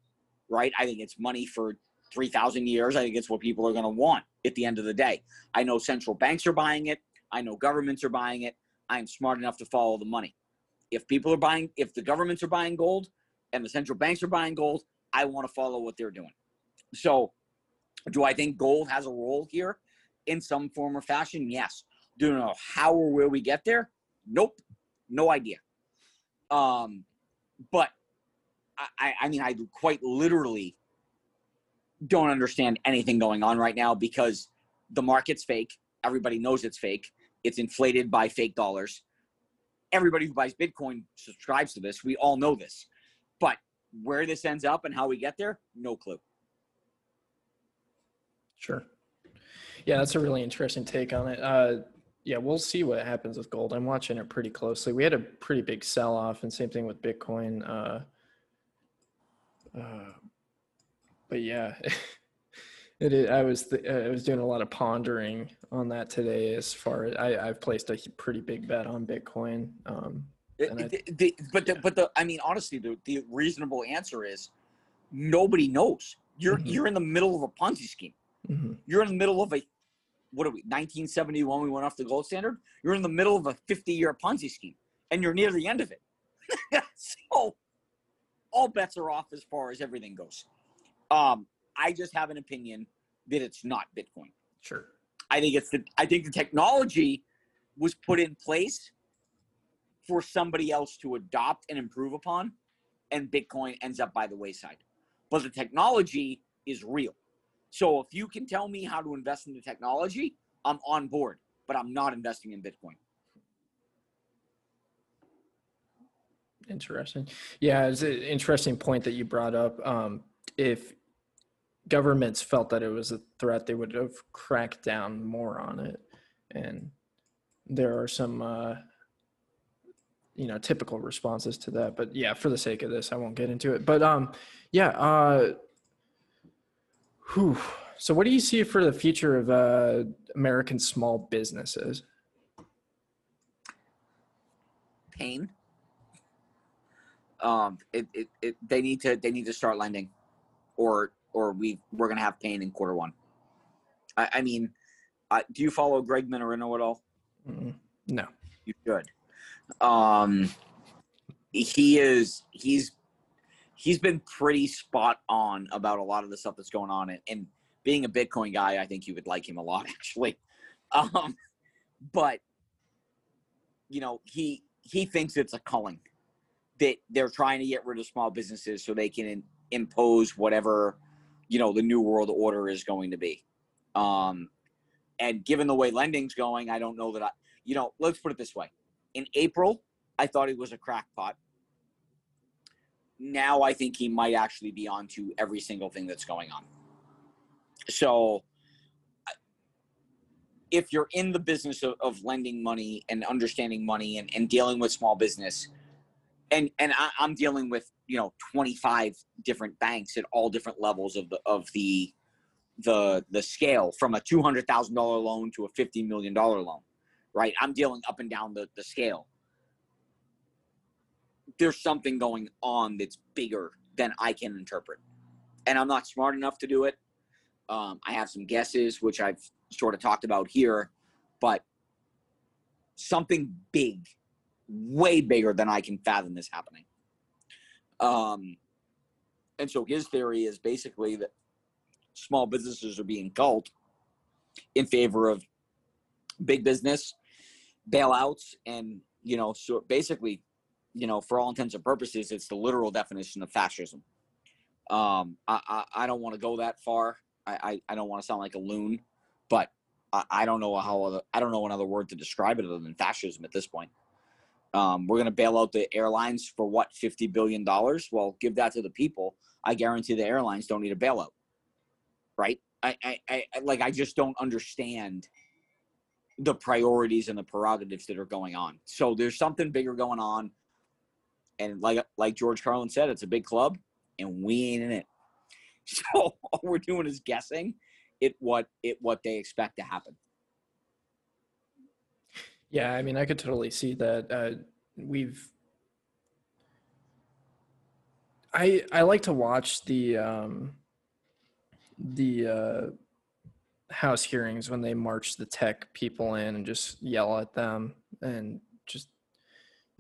right? I think it's money for 3,000 years. I think it's what people are going to want at the end of the day. I know central banks are buying it. I know governments are buying it. I'm smart enough to follow the money. If people are buying, if the governments are buying gold and the central banks are buying gold, I want to follow what they're doing. So, do I think gold has a role here in some form or fashion? Yes. Do I know how or where we get there? Nope. No idea. Um, but I, I mean, I quite literally don't understand anything going on right now because the market's fake. Everybody knows it's fake. It's inflated by fake dollars. Everybody who buys Bitcoin subscribes to this. We all know this. But where this ends up and how we get there, no clue. Sure. Yeah, that's a really interesting take on it. Uh, yeah, we'll see what happens with gold. I'm watching it pretty closely. We had a pretty big sell off, and same thing with Bitcoin. Uh, uh, but yeah, it I was th- I was doing a lot of pondering on that today. As far as I, I've placed a pretty big bet on Bitcoin. Um, I- The- the- but the, but the I mean honestly the, the reasonable answer is nobody knows. You're Mhm. you're in the middle of a Ponzi scheme. mhm. You're in the middle of a what are we 1971 we went off the gold standard. You're in the middle of a 50 year Ponzi scheme and you're near the end of it. so all bets are off as far as everything goes. Um, I just have an opinion that it's not Bitcoin. Sure. I think it's the I think the technology was put in place for somebody else to adopt and improve upon, and Bitcoin ends up by the wayside. But the technology is real. So if you can tell me how to invest in the technology, I'm on board, but I'm not investing in Bitcoin. Interesting. Yeah, it's an interesting point that you brought up. Um, if governments felt that it was a threat, they would have cracked down more on it. And there are some, uh, you know, typical responses to that. But yeah, for the sake of this, I won't get into it. But um, yeah. Uh, whew. So, what do you see for the future of uh, American small businesses? Pain. Um, it, it, it they need to they need to start lending, or or we we're gonna have pain in quarter one. I, I mean, uh, do you follow Greg Mannarino at all? Mm, No. You should. Um, he is he's he's been pretty spot on about a lot of the stuff that's going on, and, and being a Bitcoin guy, I think you would like him a lot actually. Um, but you know, he he thinks it's a culling that they're trying to get rid of small businesses so they can in, impose whatever you know the new world order is going to be. Um, and given the way lending's going, I don't know that I, you know, let's put it this way. In April, I thought he was a crackpot. Now I think he might actually be onto every single thing that's going on. So if you're in the business of, of lending money and understanding money and, and dealing with small business, and and I, I'm dealing with you know 25 different banks at all different levels of the of the the the scale from a two hundred thousand dollar loan to a fifty million dollar loan, right? I'm dealing up and down the, the scale. There's something going on that's bigger than I can interpret. And I'm not smart enough to do it. Um, I have some guesses, which I've sort of talked about here, but something big, way bigger than I can fathom is happening. Um, and so his theory is basically that small businesses are being culled in favor of big business bailouts and you know so basically you know for all intents and purposes it's the literal definition of fascism. Um i i, I don't want to go that far. I i, I don't want to sound like a loon but I, I don't know how other, i don't know another word to describe it other than fascism at this point. Um, we're going to bail out the airlines for what 50 billion dollars? Well give that to the people. I guarantee the airlines don't need a bailout right? I, I, I like i just don't understand the priorities and the prerogatives that are going on. So there's something bigger going on and like like george carlin said it's a big club and we ain't in it so all we're doing is guessing it what it what they expect to happen Yeah, I mean, I could totally see that. Uh, we've, I I like to watch the um, the uh, House hearings when they march the tech people in and just yell at them and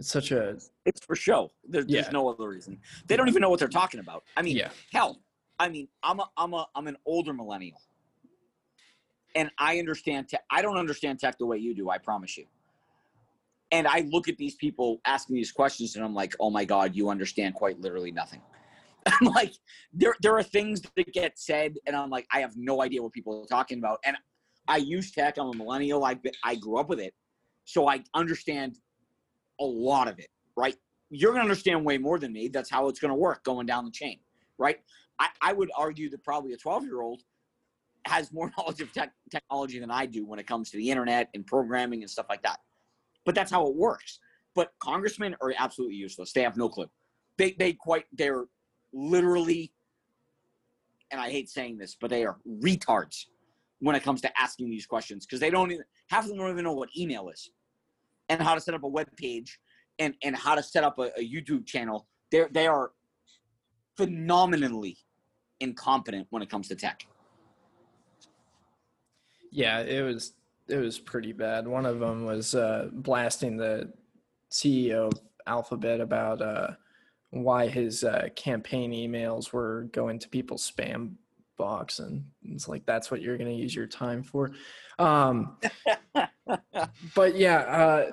it's such a it's for show. There, Yeah. there's no other reason. They don't even know what they're talking about. I mean yeah. hell i mean i'm a i'm a i'm an older millennial. And i understand tech i don't understand tech the way you do i promise you. And i look at these people asking these questions and i'm like oh my god you understand quite literally nothing. I'm like there there are things that get said and i'm like i have no idea what people are talking about. And i use tech i'm a millennial i i grew up with it. So i understand a lot of it right you're going to understand way more than me that's how it's going to work going down the chain right I, I would argue that probably a 12 year old has more knowledge of tech, technology than I do when it comes to the internet and programming and stuff like that. But that's how it works. But congressmen are absolutely useless. They have no clue. They they quite they're literally, and I hate saying this, but they are retards when it comes to asking these questions because they don't even half of them don't even know what email is and how to set up a web page and and how to set up a, a YouTube channel. They they are phenomenally incompetent when it comes to tech. yeah it was it was pretty bad. One of them was uh, blasting the CEO of Alphabet about uh, why his uh, campaign emails were going to people's spam box, and it's like that's what you're going to use your time for. Um, but yeah, uh,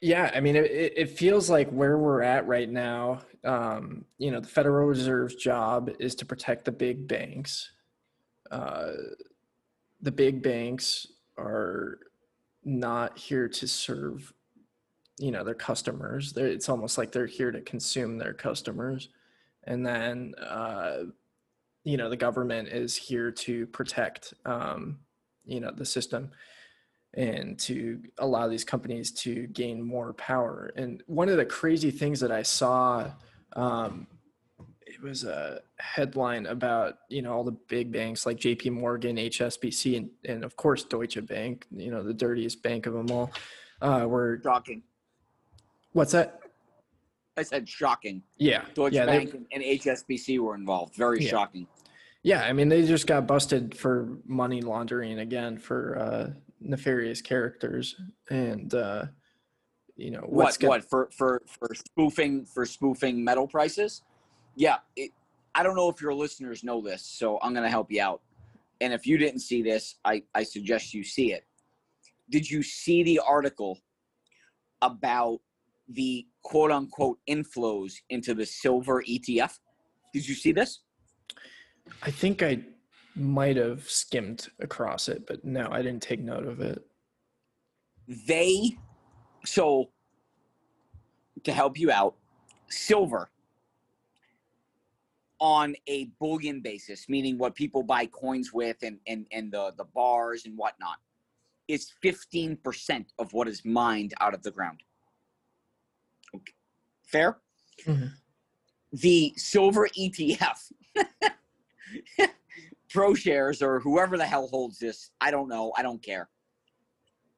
yeah. I mean, it, it feels like where we're at right now. Um, you know, the Federal Reserve's job is to protect the big banks. Uh, the big banks are not here to serve, you know, their customers. They're, it's almost like they're here to consume their customers, and then, uh, you know, the government is here to protect, um, you know, the system and to allow these companies to gain more power. And one of the crazy things that I saw, um, it was a headline about you know all the big banks like J.P. Morgan, HSBC, and, and of course Deutsche Bank, you know the dirtiest bank of them all. Uh, were Shocking. what's that? I said shocking. Yeah, Deutsche yeah, Bank and, and HSBC were involved. Very Yeah. shocking. Yeah, I mean they just got busted for money laundering again for uh, nefarious characters, and uh, you know what's What? go- What for? For for spoofing for spoofing metal prices? Yeah. It, I don't know if your listeners know this, so I'm going to help you out. And if you didn't see this, I I suggest you see it. Did you see the article about the quote unquote inflows into the silver ETF? Did you see this? I think I might have skimmed across it, but no, I didn't take note of it. they so to help you out silver on a bullion basis meaning what people buy coins with and and, and the the bars and whatnot is 15% of what is mined out of the ground okay. fair Mhm. the silver etf pro shares or whoever the hell holds this i don't know i don't care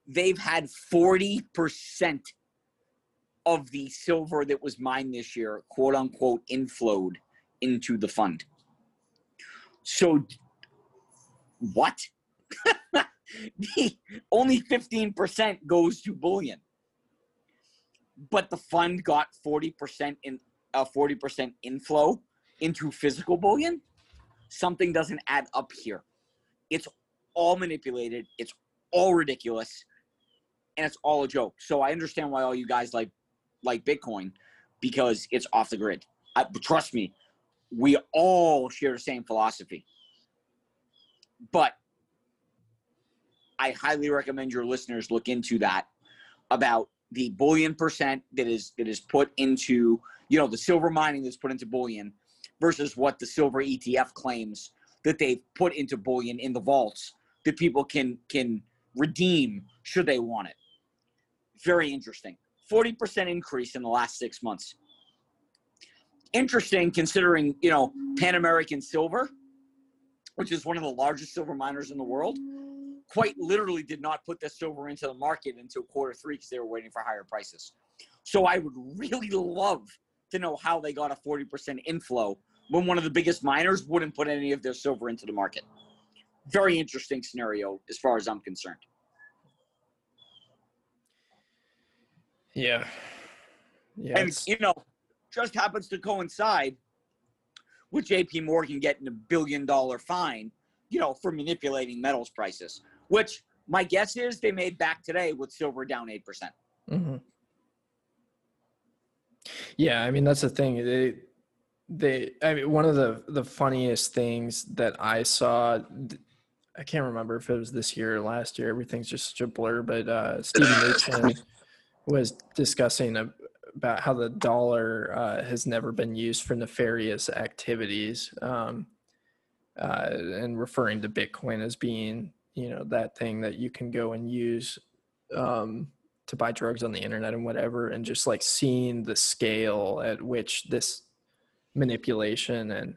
they've had 40% of the silver that was mined this year, quote unquote, inflowed into the fund. So, what? the, only 15% goes to bullion. But the fund got 40% in uh, a 40% inflow into physical bullion. Something doesn't add up here. It's all manipulated. It's all ridiculous. And it's all a joke. So I understand why all you guys like like Bitcoin because it's off the grid. I, trust me, we all share the same philosophy. But I highly recommend your listeners look into that about the bullion percent that is that is put into you know the silver mining that's put into bullion versus what the silver ETF claims that they've put into bullion in the vaults that people can can redeem should they want it. Very interesting. 40% increase in the last six months. Interesting considering, you know, Pan American Silver, which is one of the largest silver miners in the world, quite literally did not put the silver into the market until quarter three because they were waiting for higher prices. So I would really love to know how they got a 40% inflow when one of the biggest miners wouldn't put any of their silver into the market. Very interesting scenario as far as I'm concerned. Yeah. Yeah. and you know, just happens to coincide with JP Morgan getting a billion dollar fine, you know, for manipulating metals prices, which my guess is they made back today with silver down 8%. hmm Yeah, I mean that's the thing. They, they. I mean, one of the the funniest things that I saw. I can't remember if it was this year or last year. Everything's just such a blur. But uh, Stevie was discussing a, about how the dollar uh, has never been used for nefarious activities, um, uh, and referring to Bitcoin as being, you know, that thing that you can go and use um, to buy drugs on the internet and whatever, and just like seeing the scale at which this manipulation and,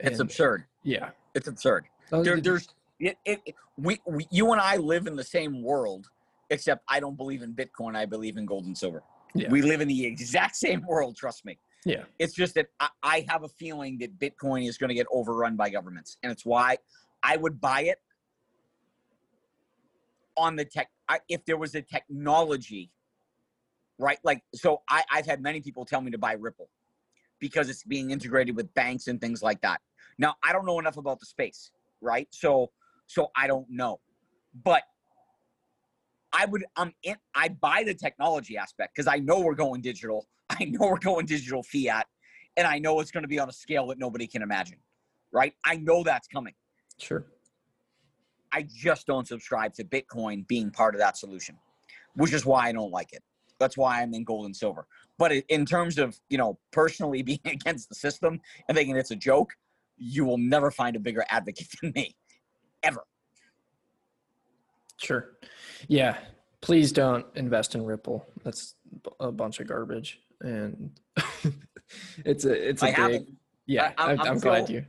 It's absurd. yeah, It's absurd. There, there's it, it, we, we, you and I live in the same world, except I don't believe in Bitcoin. I believe in gold and silver. Yeah. We live in the exact same world. Trust me. yeah, It's just that I, I have a feeling that Bitcoin is going to get overrun by governments, and it's why I would buy it on the tech. I, if there was a technology, right? Like, so I, I've had many people tell me to buy Ripple because it's being integrated with banks and things like that. Now, I don't know enough about the space, right? So, so I don't know, but I would I'm in I buy the technology aspect because I know we're going digital. I know we're going digital fiat, and I know it's going to be on a scale that nobody can imagine. Right? I know that's coming. sure. I just don't subscribe to Bitcoin being part of that solution, which is why I don't like it. That's why I'm in gold and silver. But in terms of you know personally being against the system and thinking it's a joke, you will never find a bigger advocate than me, ever. Sure. Yeah. Please don't invest in Ripple. That's a bunch of garbage. And it's a it's a I big haven't. yeah. I- I'm glad you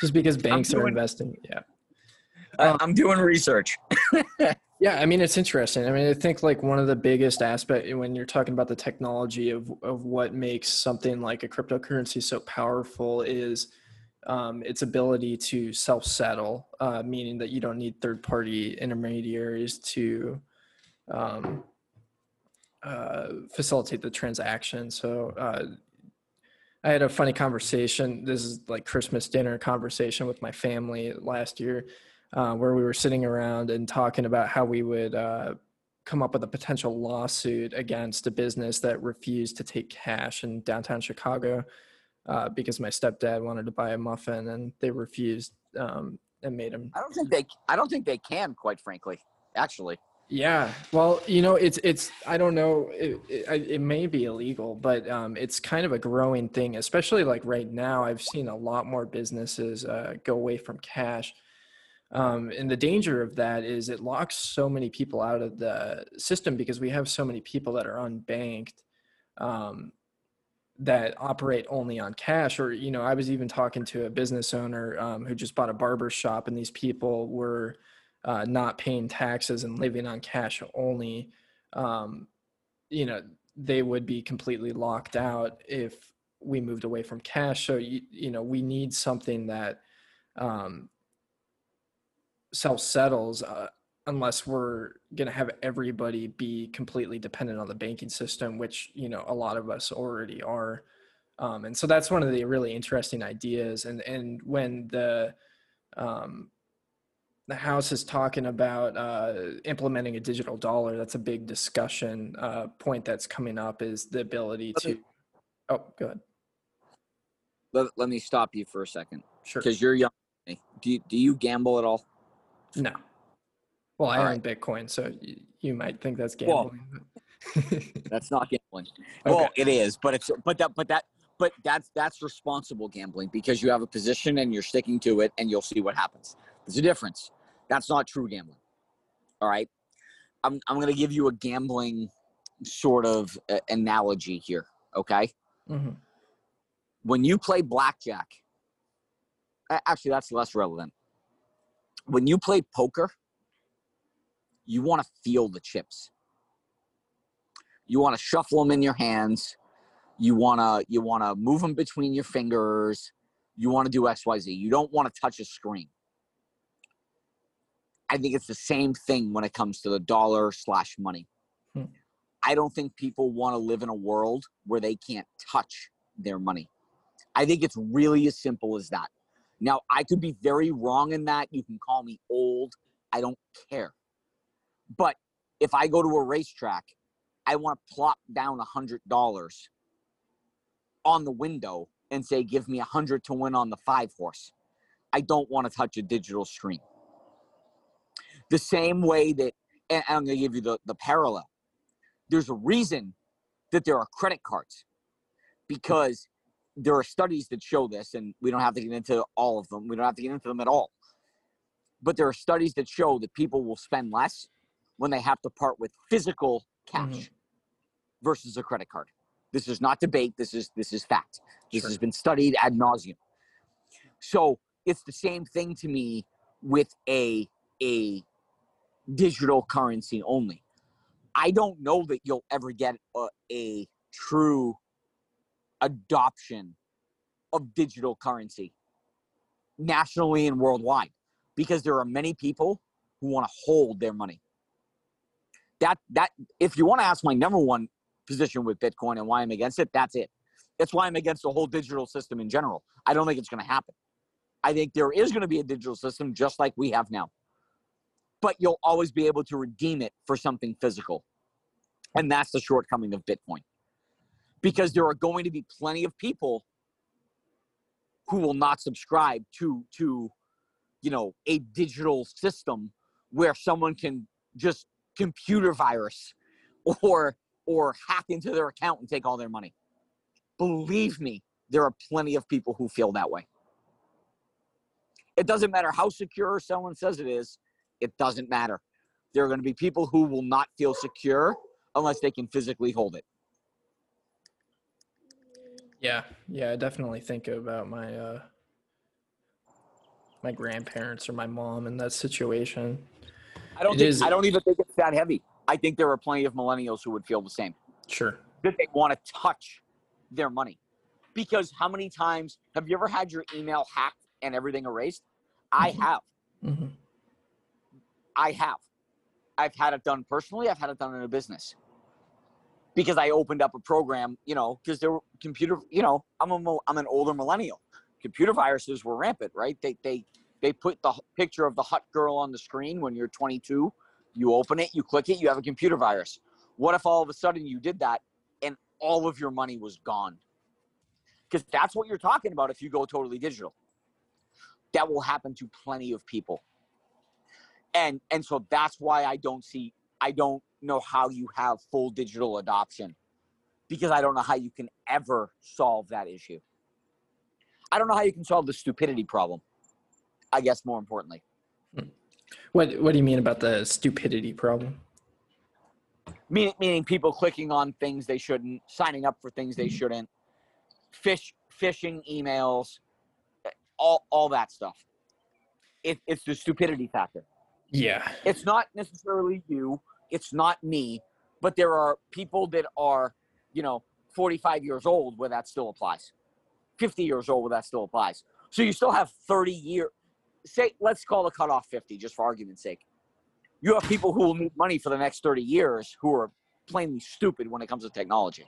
just because banks are investing. Yeah. I- I'm doing research. Yeah, I mean it's interesting. I mean, I think like one of the biggest aspect when you're talking about the technology of of what makes something like a cryptocurrency so powerful is um, its ability to self settle, uh, meaning that you don't need third party intermediaries to um, uh, facilitate the transaction. So uh, I had a funny conversation. This is like Christmas dinner conversation with my family last year uh, where we were sitting around and talking about how we would uh, come up with a potential lawsuit against a business that refused to take cash in downtown Chicago uh, because my stepdad wanted to buy a muffin and they refused um, and made him. I don't think they. I don't think they can. Quite frankly, actually. Yeah, well, you know, it's it's I don't know, it, it, it may be illegal, but um, it's kind of a growing thing, especially like right now. I've seen a lot more businesses uh, go away from cash. Um, and the danger of that is it locks so many people out of the system because we have so many people that are unbanked um, that operate only on cash. Or, you know, I was even talking to a business owner um, who just bought a barber shop, and these people were uh, not paying taxes and living on cash only. Um, you know they would be completely locked out if we moved away from cash so you, you know we need something that um, self settles uh, unless we're going to have everybody be completely dependent on the banking system which you know a lot of us already are um, and so that's one of the really interesting ideas and and when the um, the house is talking about uh, implementing a digital dollar that's a big discussion uh, point that's coming up is the ability to oh go ahead Let, let me stop you for a second sure because you're young. Do you, do you gamble at all? No well i All own bitcoin so you might think that's gambling but- That's not gambling. Okay. Well, it is, but it's but that but that but that's that's responsible gambling because you have a position and you're sticking to it and you'll see what happens. There's a difference. That's not true gambling. All right. I'm I'm gonna give you a gambling sort of uh, analogy here. Okay. Mhm. When you play blackjack, actually that's less relevant. When you play poker, you want to feel the chips. You want to shuffle them in your hands. You want to you want to move them between your fingers. You want to do xyz you don't want to touch a screen. I think it's the same thing when it comes to the dollar slash money. Hmm. i don't think people want to live in a world where they can't touch their money. I think it's really as simple as that now i could be very wrong in that you can call me old i don't care but if i go to a racetrack I want to plop down a hundred dollars on the window and say, "Give me a hundred to win on the five horse." I don't want to touch a digital screen. The same way that, and I'm going to give you the the parallel. There's a reason that there are credit cards because there are studies that show this, and we don't have to get into all of them. We don't have to get into them at all. But there are studies that show that people will spend less when they have to part with physical cash Mhm. versus a credit card. This is not debate. This is this is fact. This Sure. has been studied ad nauseum. So it's the same thing to me with a a digital currency only. I don't know that you'll ever get a, a true adoption of digital currency nationally and worldwide because there are many people who want to hold their money. That that if you want to ask my number one position with bitcoin and why i'm against it that's it. That's why i'm against the whole digital system in general. I don't think it's going to happen. I think there is going to be a digital system just like we have now. But you'll always be able to redeem it for something physical. And that's the shortcoming of bitcoin because there are going to be plenty of people who will not subscribe to to you know a digital system where someone can just computer virus or or hack into their account and take all their money. Believe me there are plenty of people who feel that way. It doesn't matter how secure someone says it is it doesn't matter. There are going to be people who will not feel secure unless they can physically hold it Yeah, yeah, I definitely think about my uh my grandparents or my mom in that situation. i don't It think is- i don't even think it's that heavy i think there are plenty of millennials who would feel the same Sure. that they want to touch their money. Because how many times have you ever had your email hacked and everything erased? I Mhm. have. hmm I have. I've had it done personally. I've had it done in a business. Because I opened up a program, you know, because there were computer, you know, I'm a I'm an older millennial. Computer viruses were rampant, right? They they they put the picture of the hot girl on the screen when you're 22. You open it, you click it, you have a computer virus. What if all of a sudden you did that and all of your money was gone? Because that's what you're talking about if you go totally digital. That will happen to plenty of people and and so that's why i don't see i don't know how you have full digital adoption because i don't know how you can ever solve that issue. I don't know how you can solve the stupidity problem i guess more importantly. Hmm. What What do you mean about the stupidity problem? meaning, meaning people clicking on things they shouldn't signing up for things they mm-hmm. shouldn't fish phishing emails all all that stuff. It, it's the stupidity factor. Yeah. it's not necessarily you it's not me but there are people that are, you know, 45 years old where that still applies, 50 years old where that still applies. So you still have 30 year. Say, let's call the cutoff 50, just for argument's sake. You have people who will need money for the next 30 years who are plainly stupid when it comes to technology.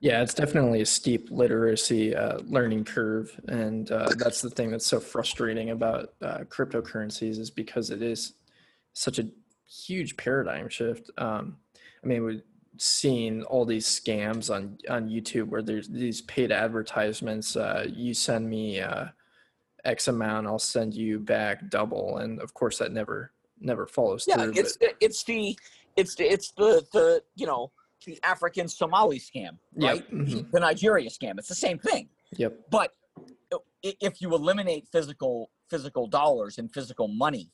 Yeah, it's definitely a steep literacy uh, learning curve, and uh, that's the thing that's so frustrating about uh, cryptocurrencies is because it is such a huge paradigm shift. Um, I mean, we've seen all these scams on on YouTube where there's these paid advertisements. Uh, you send me uh, X amount, I'll send you back double, and of course that never never follows Yeah, through. it's the, it's the it's the it's the the you know the African Somali scam, Yep, right? mhm. The Nigeria scam. It's the same thing. but, yep, But if you eliminate physical physical dollars and physical money,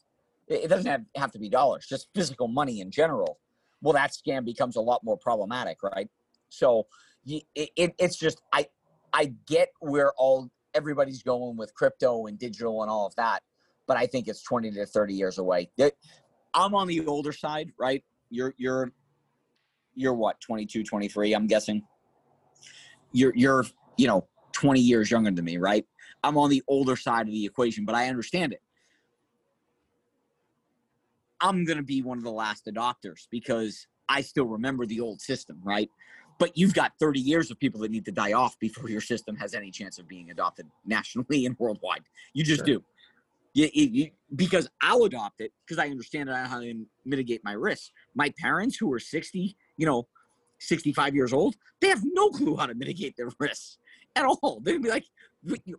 it doesn't have, have to be dollars, just physical money in general. Well, that scam becomes a lot more problematic, right? So it, it, it's just I I get where all everybody's going with crypto and digital and all of that, but I think it's twenty to thirty years away. I'm on the older side, right? You're you're you're what 22 23 i'm guessing you're you're you know 20 years younger than me right i'm on the older side of the equation but i understand it i'm going to be one of the last adopters because i still remember the old system right? But you've got 30 years of people that need to die off before your system has any chance of being adopted nationally and worldwide. You just Sure. do. You, you, because i'll adopt it because i understand it how to mitigate my risks my parents who are 60 you know 65 years old they have no clue how to mitigate their risks at all. They'd be like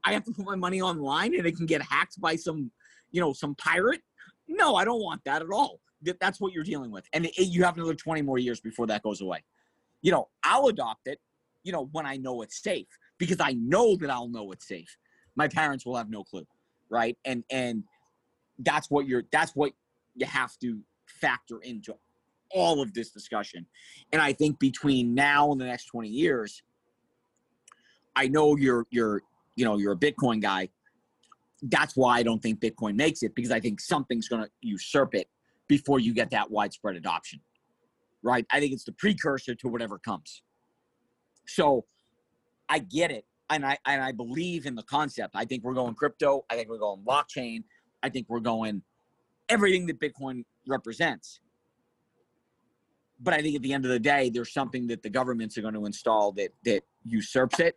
i have to put my money online and it can get hacked by some you know some pirate no i don't want that at all. That's what you're dealing with. And you have another 20 more years before that goes away. You know i'll adopt it you know when i know it's safe because i know that i'll know it's safe. My parents will have no clue right? And and that's what you're that's what you have to factor into all of this discussion. And i think between now and the next 20 years i know you're you're you know you're a bitcoin guy that's why i don't think bitcoin makes it because i think something's going to usurp it before you get that widespread adoption right? I think it's the precursor to whatever comes. So i get it and i and i believe in the concept. I think we're going crypto i think we're going blockchain i think we're going everything that bitcoin represents. But I think at the end of the day, there's something that the governments are going to install that that usurps it,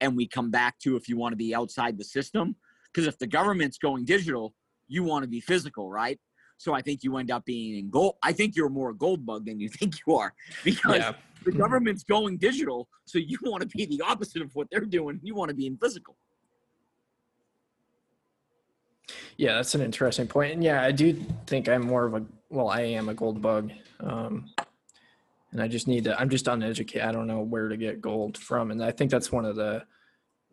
and we come back to if you want to be outside the system, because if the government's going digital, you want to be physical, right? So I think you end up being in gold. I think you're more a gold bug than you think you are, because yeah. the government's going digital, so you want to be the opposite of what they're doing. You want to be in physical. Yeah, that's an interesting point. And yeah, I do think I'm more of a well, I am a gold bug. Um, and I just need to I'm just uneducated. I don't know where to get gold from. And I think that's one of the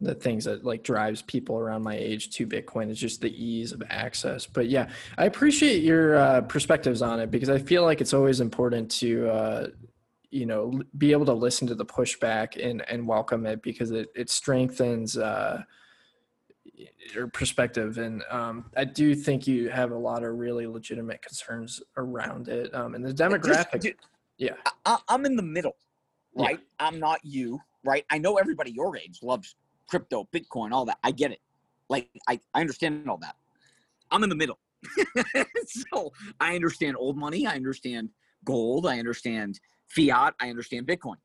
the things that like drives people around my age to Bitcoin is just the ease of access. But yeah, I appreciate your uh, perspectives on it because I feel like it's always important to uh, you know be able to listen to the pushback and and welcome it because it it strengthens uh, your perspective and um, i do think you have a lot of really legitimate concerns around it um, and the Just- demographic ju- yeah I, I'm in the middle, Yeah. right? I'm not you, right? I know everybody your age loves crypto, Bitcoin, all that. I get it. Like I, I understand all that. I'm in the middle. so I understand old money. I understand gold. I understand fiat. I understand Bitcoin.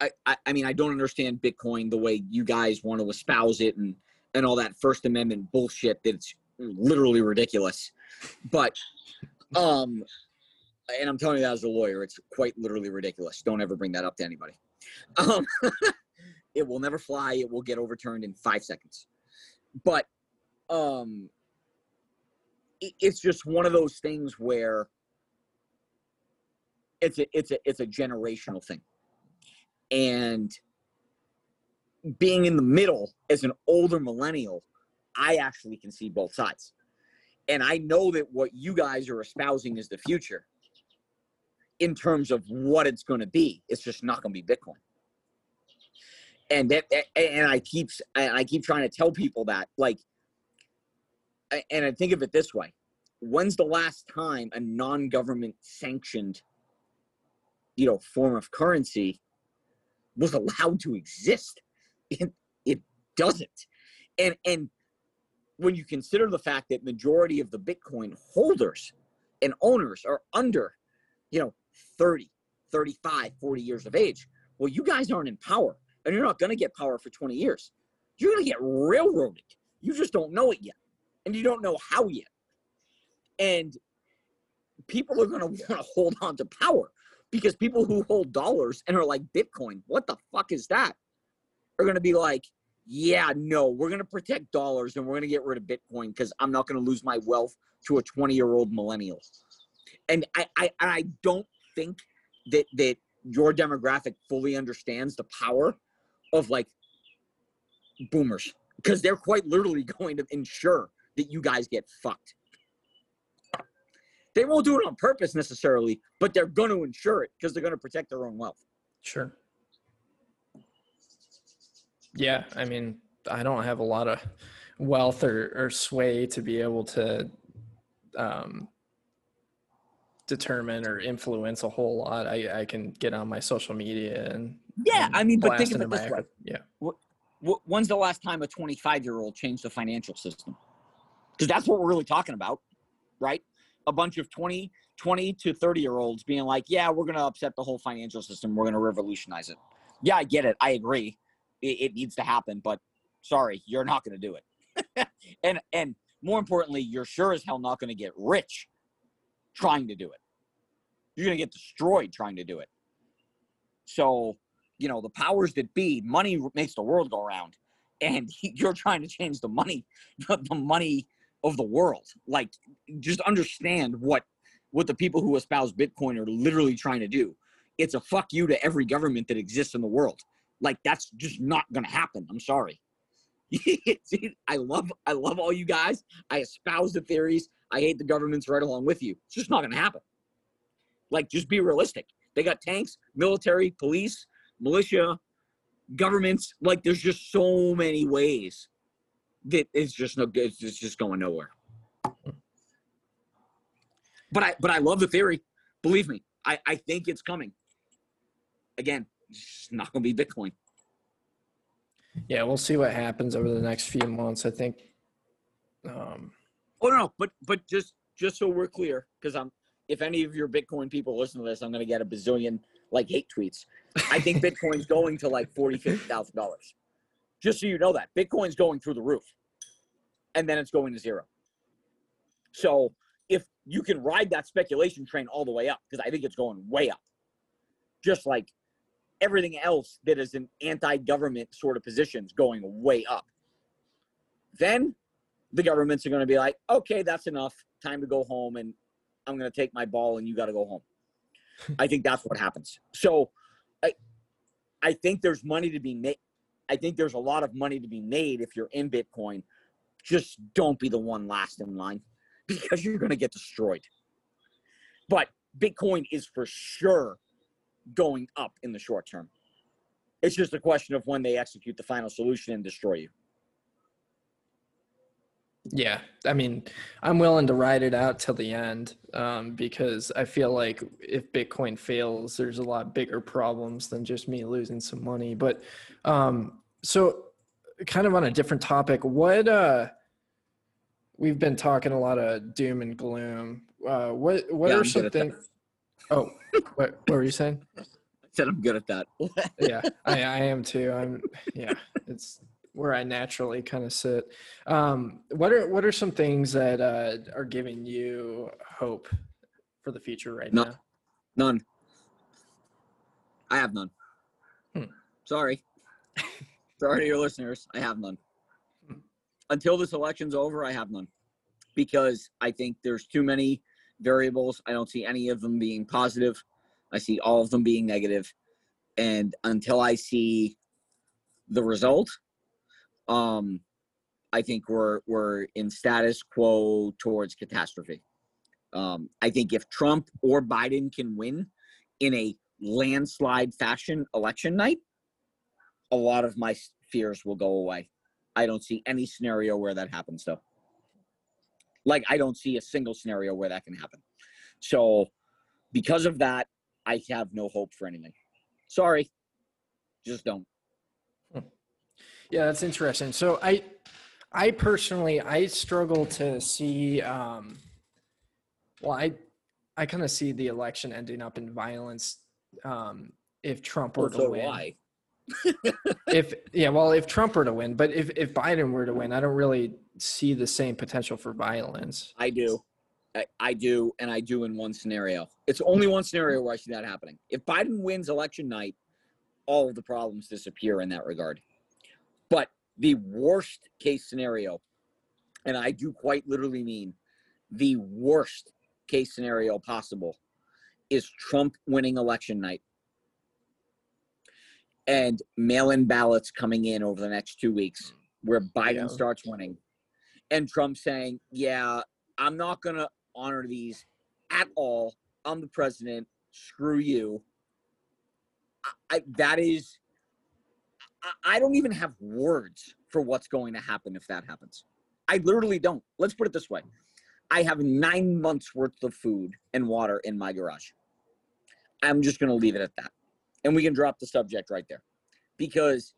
I, I, I mean, I don't understand Bitcoin the way you guys want to espouse it and and all that First Amendment bullshit. That's literally ridiculous. But um, and I'm telling you that as a lawyer, it's quite literally ridiculous. Don't ever bring that up to anybody. Um, it will never fly. It will get overturned in five seconds. But um, it, it's just one of those things where it's a it's a it's a generational thing, and being in the middle as an older millennial, I actually can see both sides. And I know that what you guys are espousing is the future in terms of what it's going to be. It's just not going to be Bitcoin. And that, and I keep, I keep trying to tell people that, like, and I think of it this way: when's the last time a non-government sanctioned you know form of currency was allowed to exist? It, it doesn't. And and when you consider the fact that majority of the bitcoin holders and owners are under you know 30 35 40 years of age well you guys aren't in power and you're not going to get power for 20 years. You're going to get railroaded. You just don't know it yet and you don't know how yet. And people are going to want to hold on to power because people who hold dollars and are like bitcoin what the fuck is that? Are going to be like yeah no we're going to protect dollars and we're going to get rid of bitcoin because i'm not going to lose my wealth to a 20 year old millennial. And I, I i don't think that that your demographic fully understands the power of like boomers because they're quite literally going to ensure that you guys get fucked they won't do it on purpose necessarily, but they're going to ensure it because they're going to protect their own wealth. Sure. Yeah, I mean, I don't have a lot of wealth or, or sway to be able to um, determine or influence a whole lot. I, I can get on my social media and yeah, I mean, but think of it this way: yeah, Wh- when's the last time a 25 year old changed the financial system? Because that's what we're really talking about, right? A bunch of 20, 20 to 30 year olds being like, yeah, we're going to upset the whole financial system. We're going to revolutionize it. Yeah, I get it. I agree. It, it needs to happen, but sorry, you're not going to do it. and and more importantly, you're sure as hell not going to get rich trying to do it. You're going to get destroyed trying to do it. So, you know, the powers that be, money makes the world go around, and you're trying to change the money, the money of the world. Like, just understand what what the people who espouse Bitcoin are literally trying to do. It's a fuck you to every government that exists in the world. Like, that's just not gonna happen. I'm sorry. I love I love all you guys. I espouse the theories. I hate the governments right along with you. It's just not gonna happen. Like, just be realistic. They got tanks, military, police, militia, governments. Like, there's just so many ways that it's just no good. It's just- going nowhere. But I but I love the theory. Believe me, I, I think it's coming. Again, it's not gonna be Bitcoin. yeah. We'll see what happens over the next few months. I think. Um, Oh no, no, but but just just so we're clear, because I'm if any of your Bitcoin people listen to this, I'm gonna get a bazillion like hate tweets. I think Bitcoin's going to like forty, fifty thousand dollars. Just so you know that. Bitcoin's going through the roof. And then it's going to zero. So if you can ride that speculation train all the way up, because I think it's going way up, just like everything else that is an anti-government sort of positions going way up. Then the governments are going to be like, okay, that's enough. Time to go home, and I'm going to take my ball, and you got to go home. I think that's what happens. So, I, I think there's money to be made. I think there's a lot of money to be made if you're in Bitcoin. Just don't be the one last in line because you're going to get destroyed. But Bitcoin is for sure going up in the short term. It's just a question of when they execute the final solution and destroy you. Yeah, I mean, I'm willing to ride it out till the end um, because I feel like if Bitcoin fails, there's a lot bigger problems than just me losing some money. But um, so, kind of on a different topic, what uh, we've been talking a lot of doom and gloom. Uh, what what Yeah, are some good at that. things? Oh, what, what were you saying? I said I'm good at that. yeah I, I am too i'm yeah it's where i naturally kind of sit um what are what are some things that uh are giving you hope for the future right No. now None. I have none. Hmm. Sorry. Sorry to your listeners. I have none. Hmm. Until this election's over, I have none. Because I think there's too many variables. I don't see any of them being positive. I see all of them being negative. And until I see the result, um, I think we're we're in status quo towards catastrophe. Um, I think if Trump or Biden can win in a landslide fashion election night, a lot of my fears will go away. I don't see any scenario where that happens, though. Like I don't see a single scenario where that can happen. So because of that, I have no hope for anything. Sorry. Just don't. Yeah, that's interesting. So I, I personally, I struggle to see. Um, well, I, I kind of see the election ending up in violence um, if Trump were Well, to so win. why? if yeah, well, if Trump were to win, but if if Biden were to win, I don't really see the same potential for violence. I do. I, I do, and I do in one scenario. It's only one scenario where I see that happening. If Biden wins election night, all of the problems disappear in that regard. The worst case scenario, and I do quite literally mean the worst case scenario possible, is Trump winning election night and mail in ballots coming in over the next two weeks where Biden Yeah. starts winning and Trump saying, Yeah, I'm not going to honor these at all. I'm the president. Screw you. I, I, that is, I, don't even have words for what's going to happen if that happens. I literally don't. Let's put it this way I have nine months worth of food and water in my garage. I'm just going to leave it at that. And we can drop the subject right there because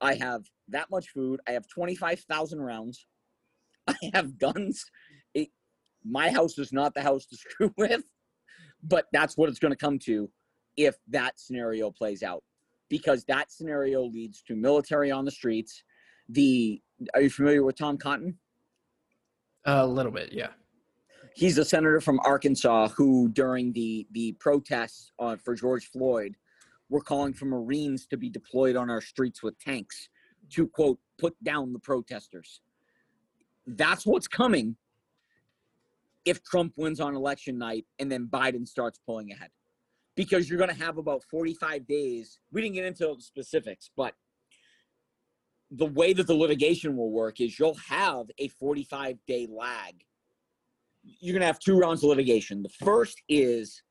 I have that much food. I have 25,000 rounds. I have guns. It, my house is not the house to screw with, but that's what it's going to come to if that scenario plays out. Because that scenario leads to military on the streets. The are you familiar with Tom Cotton? A little bit, yeah. He's a senator from Arkansas who, during the the protests uh, for George Floyd, were calling for Marines to be deployed on our streets with tanks to quote put down the protesters. That's what's coming if Trump wins on election night and then Biden starts pulling ahead. Because you're going to have about 45 days. We didn't get into specifics, but the way that the litigation will work is you'll have a 45 day lag. You're going to have two rounds of litigation. The first is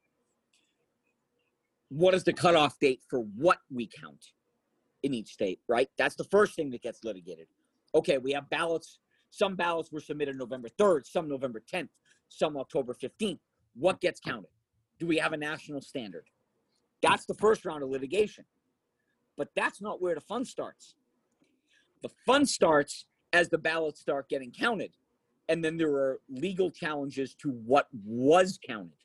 what is the cutoff date for what we count in each state, right? That's the first thing that gets litigated. Okay, we have ballots. Some ballots were submitted November 3rd, some November 10th, some October 15th. What gets counted? Do we have a national standard? That's the first round of litigation. But that's not where the fun starts. The fun starts as the ballots start getting counted. And then there are legal challenges to what was counted.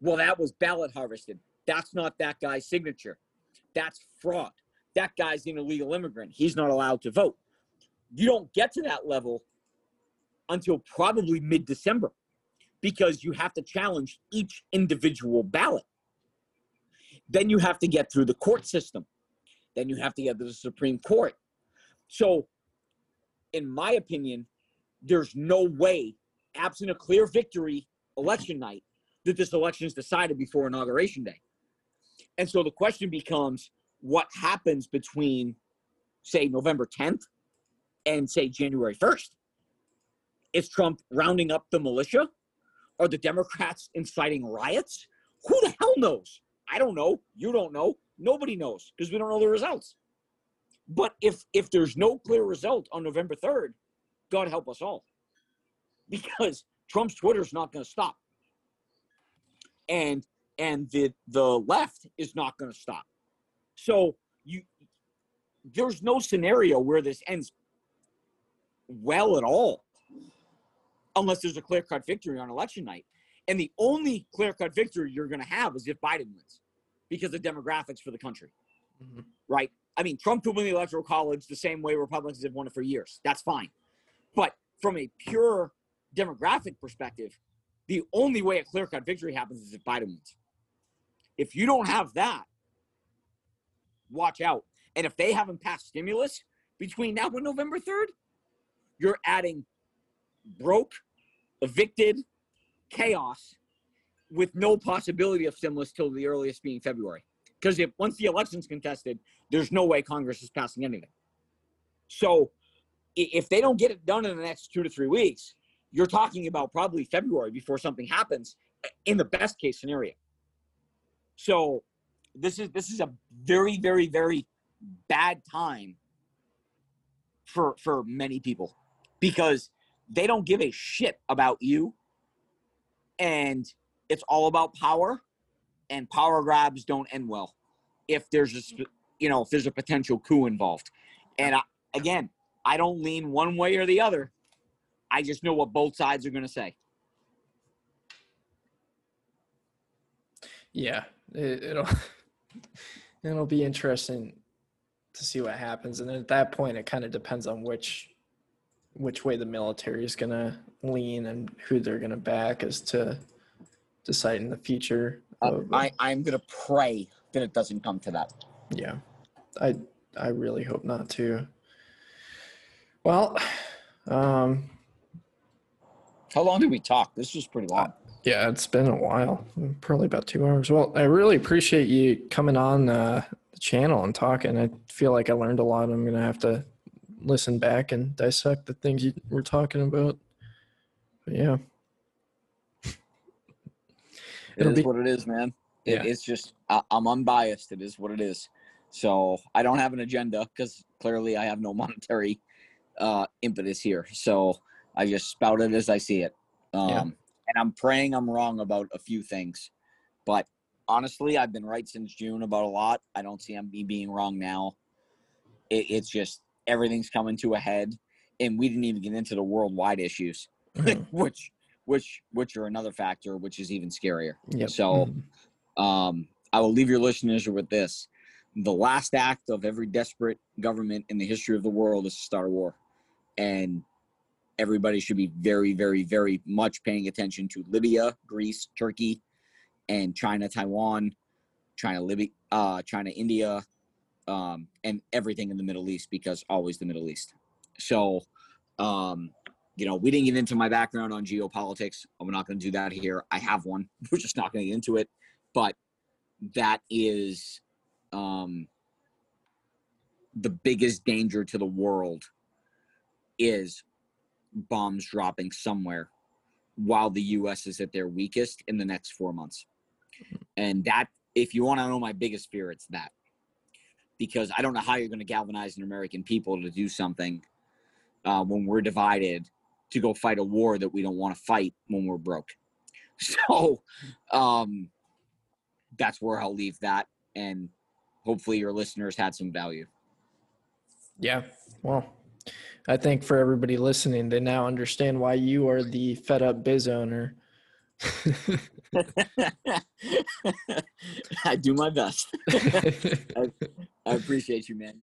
Well, that was ballot harvested. That's not that guy's signature. That's fraud. That guy's an illegal immigrant. He's not allowed to vote. You don't get to that level until probably mid December because you have to challenge each individual ballot. Then you have to get through the court system. Then you have to get to the Supreme Court. So, in my opinion, there's no way, absent a clear victory election night, that this election is decided before inauguration day. And so the question becomes what happens between, say, November 10th and, say, January 1st? Is Trump rounding up the militia? Are the Democrats inciting riots? Who the hell knows? I don't know. You don't know. Nobody knows because we don't know the results. But if if there's no clear result on November 3rd, God help us all. Because Trump's Twitter is not going to stop. And and the the left is not going to stop. So you there's no scenario where this ends well at all unless there's a clear-cut victory on election night. And the only clear-cut victory you're going to have is if Biden wins because of demographics for the country. Mhm. Right? I mean, Trump could win the electoral college the same way Republicans have won it for years. That's fine. But from a pure demographic perspective, the only way a clear cut victory happens is if Biden wins. If you don't have that, watch out. And if they haven't passed stimulus between now and November 3rd, you're adding broke, evicted, chaos with no possibility of stimulus till the earliest being February. Because if once the election's contested, there's no way Congress is passing anything. So if they don't get it done in the next two to three weeks, you're talking about probably February before something happens eh, in the best case scenario. So this is this is a very, very, very bad time for for many people because they don't give a shit about you. And it's all about power. And power grabs don't end well if there's a, you know, if there's a potential coup involved. And I, again, I don't lean one way or the other. I just know what both sides are going to say. Yeah, it, it'll it'll be interesting to see what happens, and at that point, it kind of depends on which which way the military is going to lean and who they're going to back as to decide in the future. Uh, I, I'm going to pray that it doesn't come to that. yeah, I I really hope not to. Well, um, How long did we talk? This was pretty long. Yeah, it's been a while, probably about two hours. Well, I really appreciate you coming on uh, the channel and talking. I feel like I learned a lot. I'm gonna have to listen back and dissect the things you were talking about. But yeah, It It'll is be- what it is, man. It, Yeah. It's just I, I'm unbiased. It is what it is. So I don't have an agenda because clearly I have no monetary uh, impetus here. So I just spout it as I see it. Um, Yeah. And I'm praying I'm wrong about a few things, but honestly, I've been right since June about a lot. I don't see me being wrong now. It, it's just everything's coming to a head, and we didn't even get into the worldwide issues, Mhm. which which which are another factor, which is even scarier. yep. So- Mhm. Um, I will leave your listeners with this. The last act of every desperate government in the history of the world is to start a war. And everybody should be very, very, very much paying attention to Libya, Greece, Turkey, and China, Taiwan, China, Libya, uh, China, India, um, and everything in the Middle East because always the Middle East. So, um, you know, we didn't get into my background on geopolitics. I'm not going to do that here. I have one. We're just not going to get into it but that is um, the biggest danger to the world is bombs dropping somewhere while the US is at their weakest in the next 4 months. And that if you want to know my biggest fear it's that. Because I don't know how you're going to galvanize an American people to do something uh, when we're divided to go fight a war that we don't want to fight when we're broke. So, um, that's where I'll leave that. And hopefully your listeners had some value. Yeah. Well, I think for everybody listening, they now understand why you are the fed up biz owner. I do my best. I appreciate you, man.